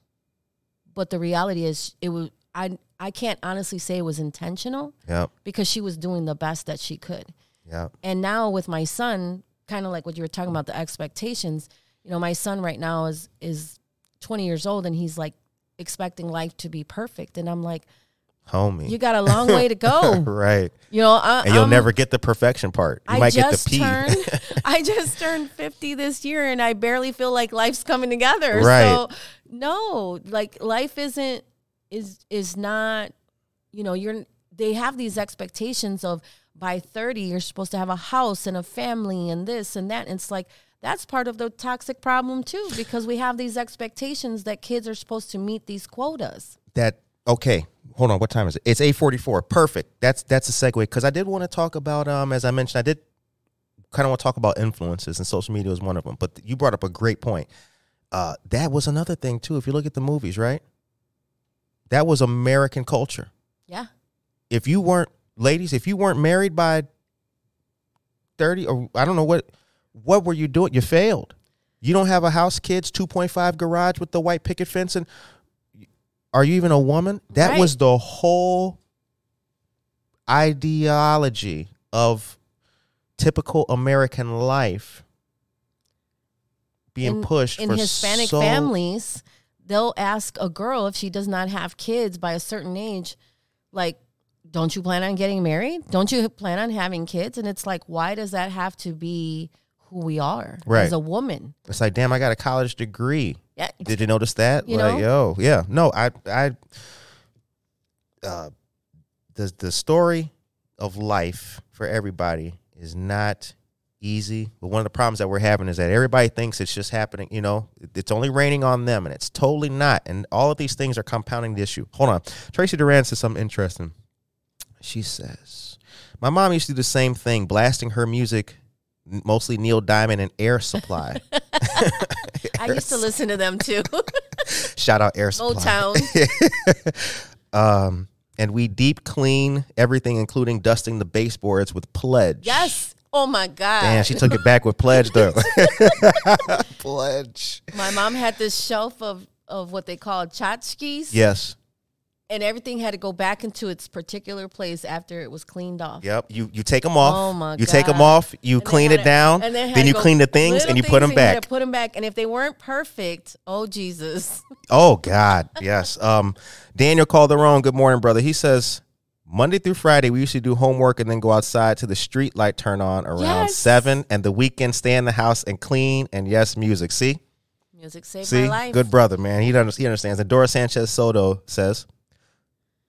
But the reality is it was I I can't honestly say it was intentional Yep. because she was doing the best that she could. Yep. And now with my son, kind of like what you were talking about, the expectations, you know, my son right now is is 20 years old and he's like expecting life to be perfect. And I'm like, Homie. you got a long way to go. right. You know, I, And you'll I'm- never get the perfection part. You I might get just the P. turned I just turned 50 this year and I barely feel like life's coming together. Right. So no, like life isn't is is not you know, you're they have these expectations of by 30 you're supposed to have a house and a family and this and that. And it's like that's part of the toxic problem too because we have these expectations that kids are supposed to meet these quotas. that okay hold on what time is it it's 844 perfect that's that's a segue because i did want to talk about um as i mentioned i did kind of want to talk about influences and social media is one of them but you brought up a great point uh that was another thing too if you look at the movies right that was american culture. Yeah. if you weren't ladies if you weren't married by 30 or i don't know what what were you doing? You failed. You don't have a house kids 2.5 garage with the white picket fence and are you even a woman? That Right. was the whole ideology of typical american life being in, pushed in for Hispanic so- families, they'll ask a girl if she does not have kids by a certain age, like, don't you plan on getting married? Don't you plan on having kids? And it's like, why does that have to be who we are Right. as a woman? it's like damn i got a college degree Yeah, Did you notice that? You like, know? yo, yeah. No, I, I, uh, the the story of life for everybody is not easy. But one of the problems that we're having is that everybody thinks it's just happening. You know, it's only raining on them, and it's totally not. And all of these things are compounding the issue. Hold on, Tracy Duran says something interesting. She says, "My mom used to do the same thing, blasting her music." Mostly Neil Diamond and Air Supply. I used to listen to them too. Shout out Air Supply. Motown. Um, and we deep clean everything, including dusting the baseboards with Pledge. yes. Oh my God. Damn, she took it back with Pledge though. Pledge. My mom had this shelf of, of what they call tchotchkes. Yes. And everything had to go back into its particular place after it was cleaned off. Yep. You you take them off. Oh, my you take them off. You And they clean had it to- down. and they Then you clean the things and you put them things and you had back. put them back, and if they weren't perfect, oh Jesus! Oh God, yes. Um, Daniel Calderon. Good morning, brother. He says Monday through Friday we used to do homework and then go outside to the street light turn on around Yes. seven, and the weekend stay in the house and clean and yes, music. See, Music saved see, my life. good brother, man. He does, he understands. And Dora Sanchez Soto says,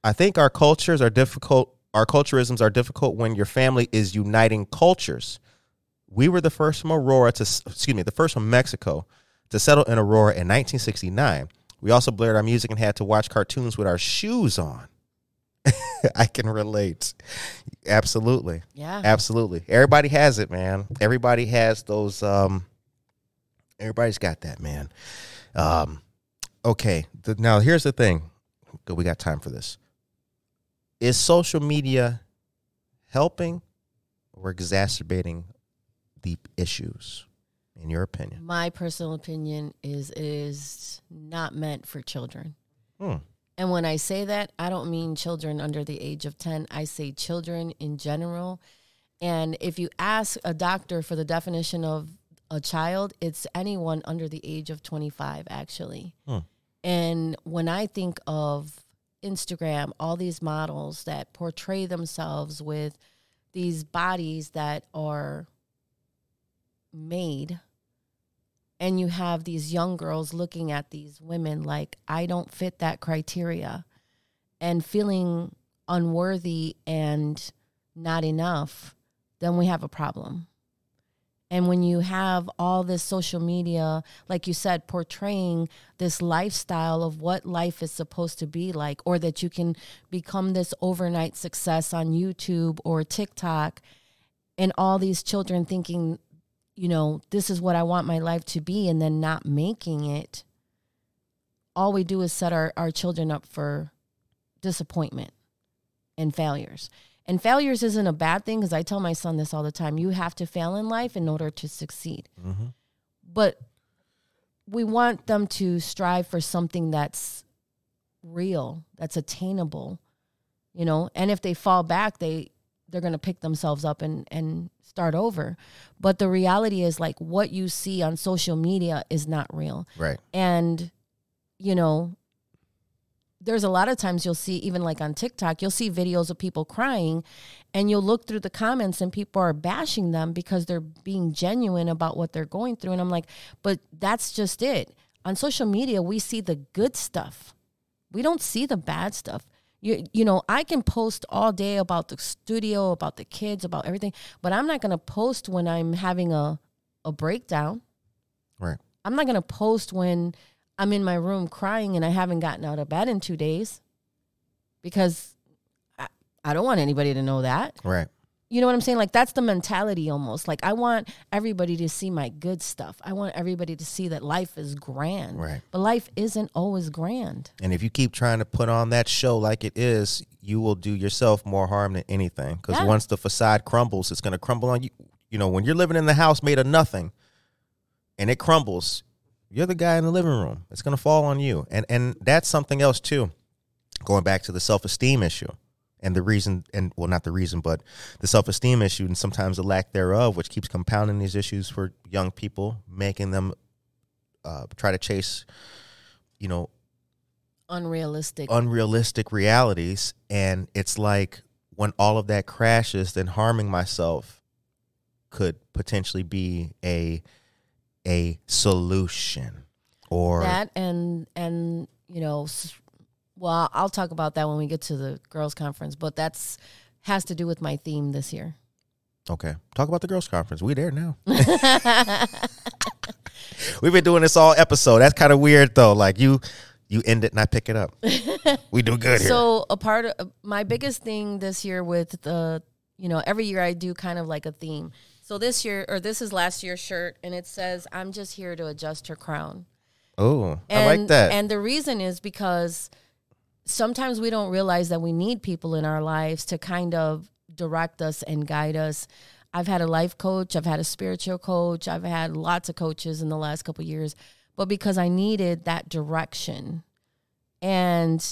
I think our cultures are difficult. Our culturisms are difficult when your family is uniting cultures. We were the first from Aurora to, excuse me, the first from Mexico to settle in Aurora in 1969. We also blared our music and had to watch cartoons with our shoes on. I can relate. Absolutely. Yeah, Absolutely. Everybody has it, man. Everybody has those um everybody's got that, man. Um okay, the, now here's the thing. Good, we got time for this. Is social media helping or exacerbating the issues in your opinion? my personal opinion is it is not meant for children. Hmm. And when I say that, I don't mean children under the age of 10. I say children in general. And if you ask a doctor for the definition of a child, it's anyone under the age of 25, actually. Hmm. And when I think of Instagram, all these models that portray themselves with these bodies that are made and you have these young girls looking at these women like I don't fit that criteria and feeling unworthy and not enough, then we have a problem. And when you have all this social media, like you said, portraying this lifestyle of what life is supposed to be like, or that you can become this overnight success on YouTube or TikTok, and all these children thinking, you know, this is what I want my life to be, and then not making it, all we do is set our, our children up for disappointment and failures. And failures isn't a bad thing because I tell my son this all the time. You have to fail in life in order to succeed. Mm-hmm. But we want them to strive for something that's real, that's attainable, you know. And if they fall back, they they're going to pick themselves up and and start over. But the reality is like what you see on social media is not real. Right. And you know, there's a lot of times you'll see even like on TikTok, you'll see videos of people crying and you'll look through the comments and people are bashing them because they're being genuine about what they're going through and I'm like, but that's just it. On social media, we see the good stuff. We don't see the bad stuff. You, you know, I can post all day about the studio, about the kids, about everything, but I'm not going to post when I'm having a a breakdown. Right. I'm not going to post when I'm in my room crying and I haven't gotten out of bed in two days because I, I don't want anybody to know that. Right. You know what I'm saying? Like that's the mentality almost. Like I want everybody to see my good stuff. I want everybody to see that life is grand. Right. But life isn't always grand. And if you keep trying to put on that show like it is, you will do yourself more harm than anything. Because Yeah. once the facade crumbles, it's going to crumble on you. You know, when you're living in the house made of nothing, and it crumbles, you're the guy in the living room. It's going to fall on you, and and that's something else too. Going back to the self esteem issue, and the reason, and well, not the reason, but the self esteem issue, and sometimes the lack thereof, which keeps compounding these issues for young people, making them uh, try to chase, you know, Unrealistic. unrealistic realities and it's like when all of that crashes then harming myself could potentially be a a solution or that and and you know s- well i'll talk about that when we get to the girls conference but that's has to do with my theme this year. Okay. Talk about the girls conference. We there now. We've been doing this all episode. That's kind of weird though. Like you you end it and i pick it up. We do good here. So a part of my biggest thing this year with the you know every year i do kind of like a theme. So this year or this is last year's shirt and it says i'm just here to adjust her crown. Oh i like that. And the reason is because sometimes we don't realize that we need people in our lives to kind of direct us and guide us. I've had a life coach, I've had a spiritual coach, I've had lots of coaches in the last couple years, but because I needed that direction. And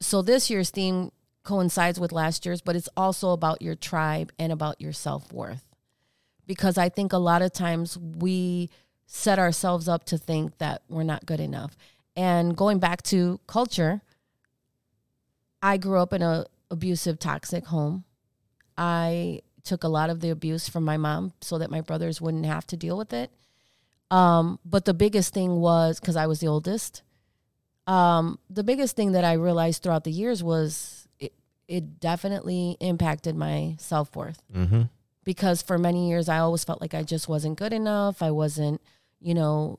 so this year's theme coincides with last year's, but it's also about your tribe and about your self worth. Because I think a lot of times we set ourselves up to think that we're not good enough. And going back to culture, I grew up in a abusive, toxic home. I took a lot of the abuse from my mom so that my brothers wouldn't have to deal with it. Um, but the biggest thing was because I was the oldest. Um, the biggest thing that I realized throughout the years was it, it definitely impacted my self worth mm-hmm. because for many years I always felt like I just wasn't good enough. I wasn't, you know,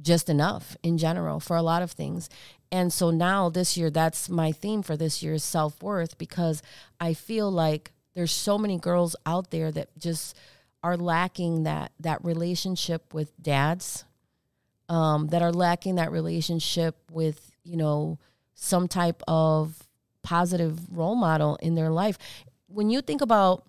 just enough in general for a lot of things. And so now this year, that's my theme for this year's self worth because I feel like there's so many girls out there that just are lacking that that relationship with dads, um, that are lacking that relationship with you know some type of positive role model in their life. When you think about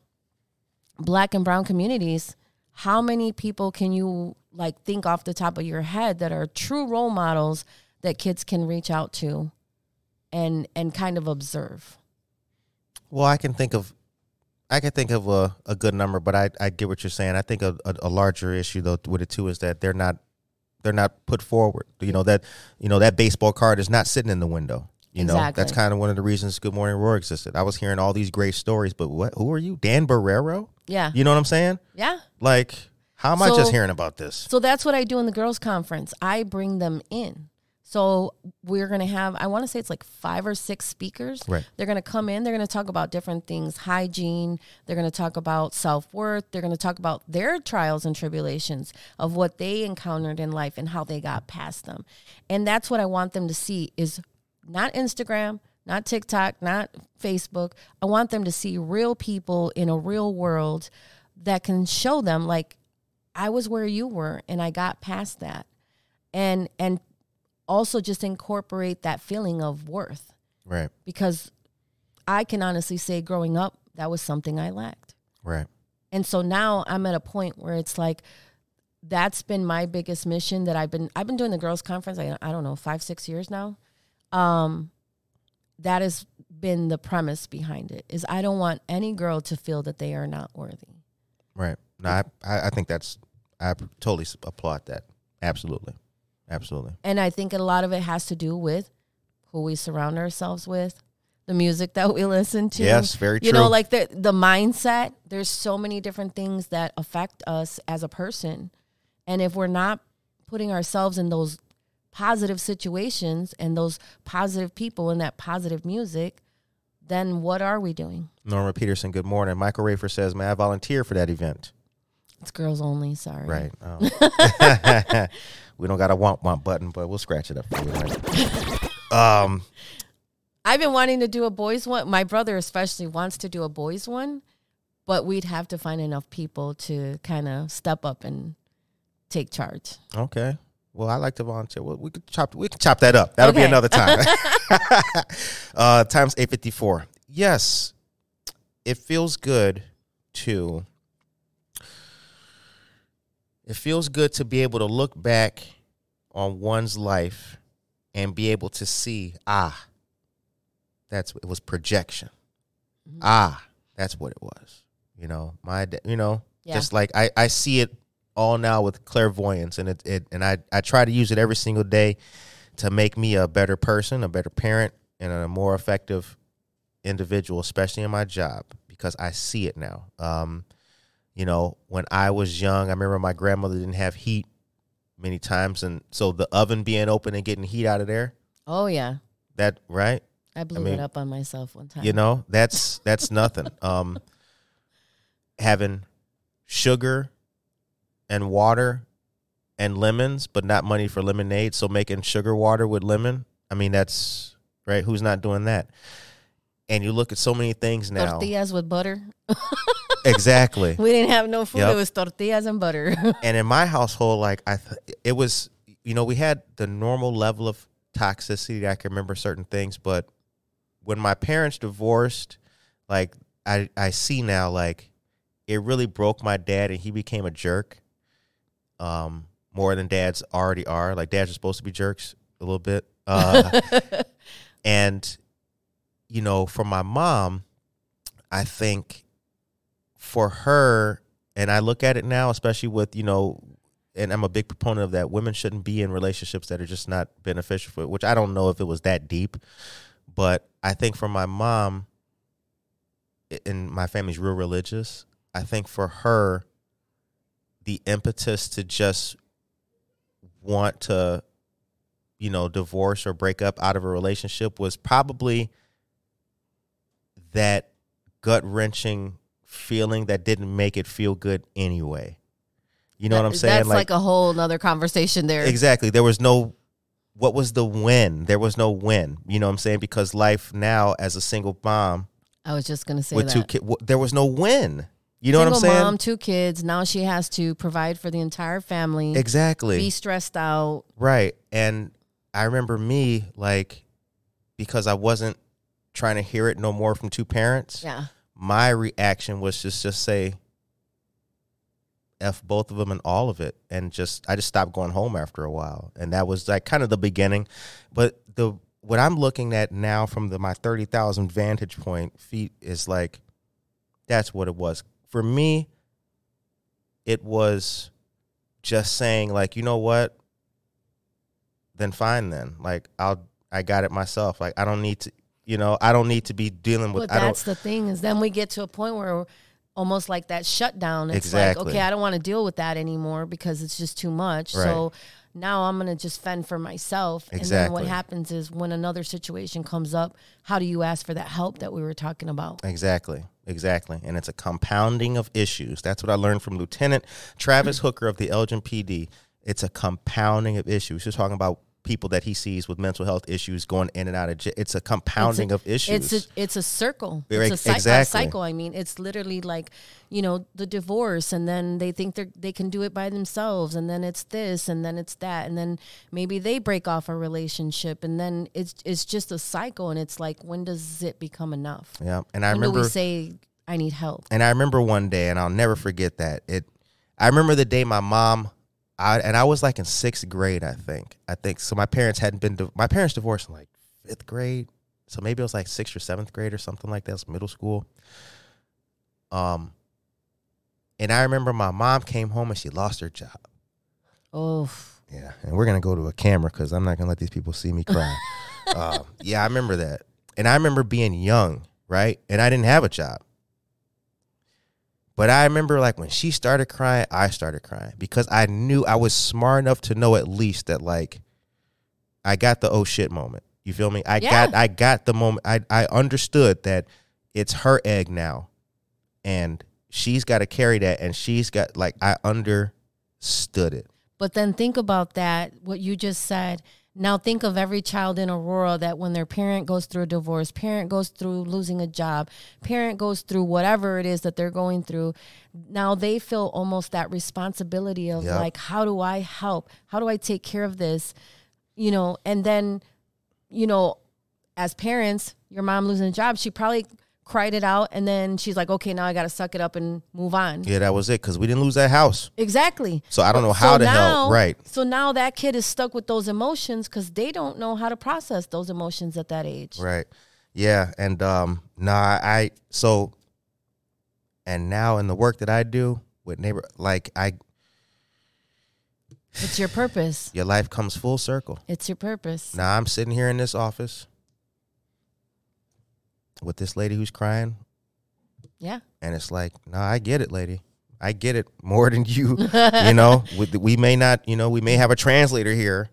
black and brown communities, how many people can you like think off the top of your head that are true role models that kids can reach out to and and kind of observe? Well, I can think of, I can think of a, a good number, but I I get what you're saying. I think a, a, a larger issue though with it too is that they're not they're not put forward. You know that you know that baseball card is not sitting in the window. You know Exactly. that's kind of one of the reasons Good Morning Aurora existed. I was hearing all these great stories, but what? Who are you, Dan Barrero? Yeah. You know what I'm saying? Yeah. Like, how am I just hearing about this? So that's what I do in the girls conference. I bring them in. So we're going to have, I want to say it's like five or six speakers. Right. They're going to come in, they're going to talk about different things hygiene, they're going to talk about self worth, they're going to talk about their trials and tribulations of what they encountered in life and how they got past them. And that's what I want them to see is not Instagram, not TikTok, not Facebook. I want them to see real people in a real world that can show them like I was where you were and I got past that. And and also just incorporate that feeling of worth Right. because I can honestly say growing up that was something I lacked. Right. And so now I'm at a point where it's like that's been my biggest mission that I've been I've been doing the girls conference I, I don't know 5 6 years now. Um that has been the premise behind it is I don't want any girl to feel that they are not worthy. Right. No, I, I think that's I totally applaud that. Absolutely. Absolutely. And I think a lot of it has to do with who we surround ourselves with, the music that we listen to. Yes, very true. You know, like the the mindset. There's so many different things that affect us as a person. And if we're not putting ourselves in those positive situations and those positive people and that positive music, then what are we doing? Norma Peterson, good morning. Michael Rafer says, May I volunteer for that event? It's girls only, sorry. Right. Oh. we don't got a want want button, but we'll scratch it up for you. Right? Um, I've been wanting to do a boys one. My brother especially wants to do a boys one, but we'd have to find enough people to kind of step up and take charge. okay. Well, I like to volunteer. Well, we could chop we can chop that up. That'll be another time. uh times 854. Yes. It feels good to it feels good to be able to look back on one's life and be able to see ah that's it was projection ah that's what it was you know my you know Yeah. just like i i see it all now with clairvoyance and it, it and i i try to use it every single day to make me a better person a better parent and a more effective individual especially in my job because i see it now. Um you know when i was young i remember my grandmother didn't have heat many times and so the oven being open and getting heat out of there Oh yeah, that right? I blew mean, it up on myself one time. you know that's that's nothing. Um having sugar and water and lemons but not money for lemonade so making sugar water with lemon i mean that's right who's not doing that and you look at so many things now tortillas with butter. exactly We didn't have no food. Yep. It was tortillas and butter. and in my household like i th- it was you know we had the normal level of toxicity i can remember certain things but when my parents divorced like i i see now like it really broke my dad and he became a jerk um more than dads already are. Like dads are supposed to be jerks a little bit. Uh and you know for my mom i think for her and i look at it now especially with you know and i'm a big proponent of that women shouldn't be in relationships that are just not beneficial for which i don't know if it was that deep but i think for my mom and my family's real religious i think for her the impetus to just want to you know divorce or break up out of a relationship was probably that gut wrenching feeling that didn't make it feel good anyway. You know what I'm saying? That's like, a whole nother conversation there. exactly. There was no what was the win? There was no win. You know what I'm saying? Because life now as a single mom I was just gonna say with that. two kids, there was no win. You know what I'm Single saying? mom, two kids. Now she has to provide for the entire family. exactly. Be stressed out. Right. And I remember me like because I wasn't trying to hear it no more from two parents. Yeah. My reaction was just just say f both of them and all of it and just I just stopped going home after a while. And that was like kind of the beginning. But the what I'm looking at now from the my 30,000 vantage point feet is like that's what it was. For me it was just saying like, you know what? then fine then. Like I'll I got it myself. Like I don't need to you know, I don't need to be dealing with But that's the thing is then we get to a point where almost like that shutdown. It's Exactly. like, okay, I don't want to deal with that anymore because it's just too much. So now I'm gonna just fend for myself. And then what happens is when another situation comes up, how do you ask for that help that we were talking about? Exactly. Exactly. And it's a compounding of issues. That's what I learned from Lieutenant Travis hmm. Hooker of the Elgin PD. It's a compounding of issues. He's talking about people that he sees with mental health issues going in and out of jail. It's a compounding of issues. It's a it's a circle. Very- It's a, cy- a cycle. I mean, it's literally like, you know, the divorce, and then they think they they can do it by themselves, and then it's this, and then it's that, and then maybe they break off a relationship, and then it's it's just a cycle, and it's like, when does it become enough? yeah. And I When remember do we say I need help? And I remember one day, and I'll never forget that. It. I remember the day my mom, I and I was like in sixth grade, I think. I think so. My parents hadn't been. My parents divorced in like fifth grade, so maybe it was like sixth or seventh grade or something like that. It was middle school. Um. And I remember my mom came home and she lost her job. Oh, Yeah, and we're gonna go to a camera because I'm not gonna let these people see me cry. um, yeah, I remember that, and I remember being young, right? And I didn't have a job, but I remember like when she started crying, I started crying because I knew I was smart enough to know at least that like I got the oh shit moment. You feel me? I Yeah. got I got the moment. I I understood that it's her egg now, and she's got to carry that, and she's got like I understood it. But then think about that, what you just said. Now think of every child in Aurora that when their parent goes through a divorce, parent goes through losing a job, parent goes through whatever it is that they're going through. Now they feel almost that responsibility of Yep. like, how do I help? How do I take care of this? You know, and then, you know, as parents, your mom losing a job, she probably cried it out and then she's like, okay, now I got to suck it up and move on. Yeah, that was it because we didn't lose that house. Exactly. So I don't know how to help. Right. So now that kid is stuck with those emotions because they don't know how to process those emotions at that age. Right. Yeah. And um nah I so and now in the work that I do with neighbor like I It's your purpose. your life comes full circle. It's your purpose. Now I'm sitting here in this office with this lady who's crying Yeah. and it's like, nah, I get it, lady. I get it more than you. you know, we, we may not, you know, we may have a translator here,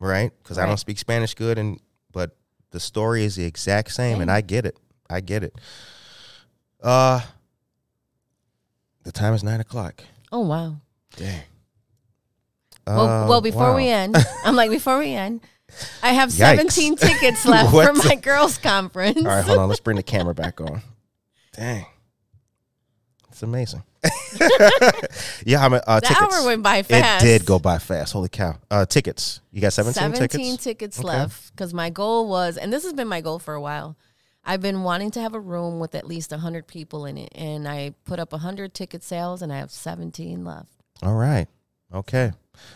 right? Because I don't speak Spanish good, and but the story is the exact same, and I get it. I get it. Uh, the time is nine o'clock. Oh wow. Dang. Well, Uh, well, before we end, I'm like, before we end, I have Yikes. 17 tickets left for What? my girls' conference. All right, hold on. Let's bring the camera back on. Dang, it's amazing. yeah, how many uh, the tickets? hour went by fast. It did go by fast. Holy cow! Uh, tickets. You got seventeen, 17 tickets. tickets Okay. left because my goal was, and this has been my goal for a while. I've been wanting to have a room with at least 100 people in it, and I put up 100 ticket sales, and I have 17 left. All right. Okay.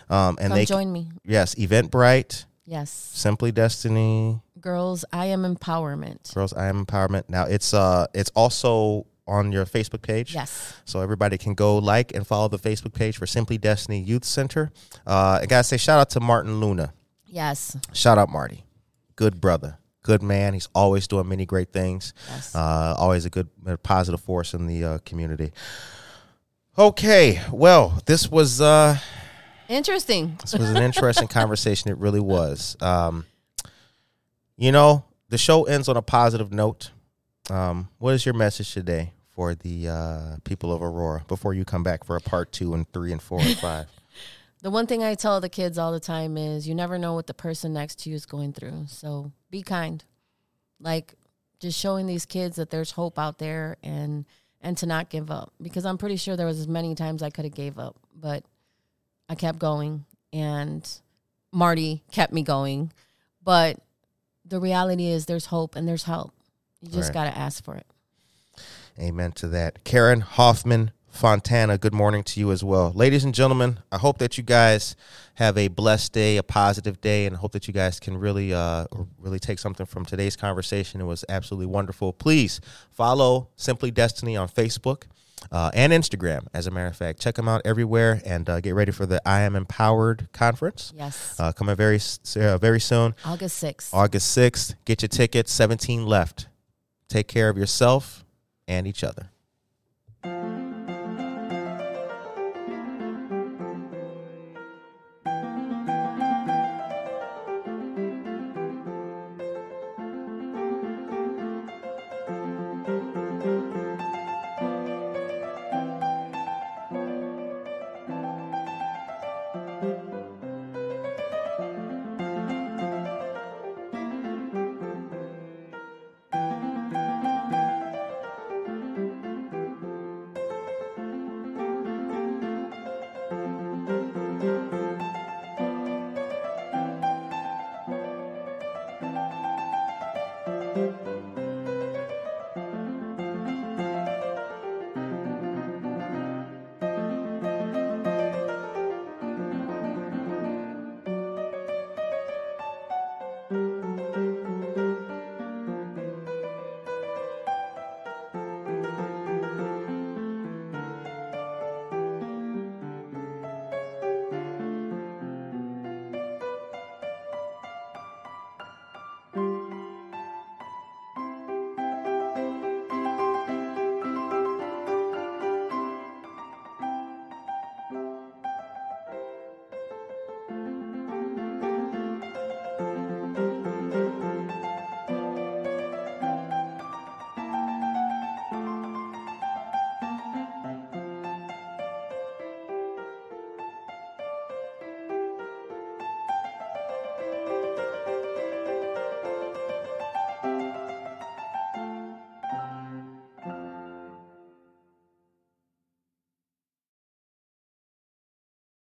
Um, and Come they join me. yes, Eventbrite, Yes. Simply Destinee, Girls, I am empowerment. Girls I Am Empowerment. Now it's uh it's also on your Facebook page. Yes. So everybody can go like and follow the Facebook page for Simply Destinee Youth Center. Uh, I gotta say shout out to Martin Luna. Yes. Shout out Marty, good brother, good man. He's always doing many great things. Yes. Uh, always a good, a positive force in the uh, community. Okay, well, this was uh, Interesting. this was an interesting conversation. It really was. Um, you know, the show ends on a positive note. Um, what is your message today for the uh, people of Aurora before you come back for a part two and three and four and five? The one thing I tell the kids all the time is you never know what the person next to you is going through. So be kind. Like just showing these kids that there's hope out there and and to not give up because I'm pretty sure there was as many times I could have gave up, but I kept going and Marty kept me going. But the reality is there's hope and there's help. You just Right. got to ask for it. Amen to that. Karen Hoffman Fontana, good morning to you as well. Ladies and gentlemen, I hope that you guys have a blessed day, a positive day, and I hope that you guys can really uh really take something from today's conversation. It was absolutely wonderful. Please follow Simply Destinee on Facebook. Uh, and Instagram, as a matter of fact, check them out everywhere, and uh, get ready for the I Am Empowered conference Yes. uh, coming very uh, very soon. August 6th. August 6th. Get your tickets, 17 left. Take care of yourself and each other.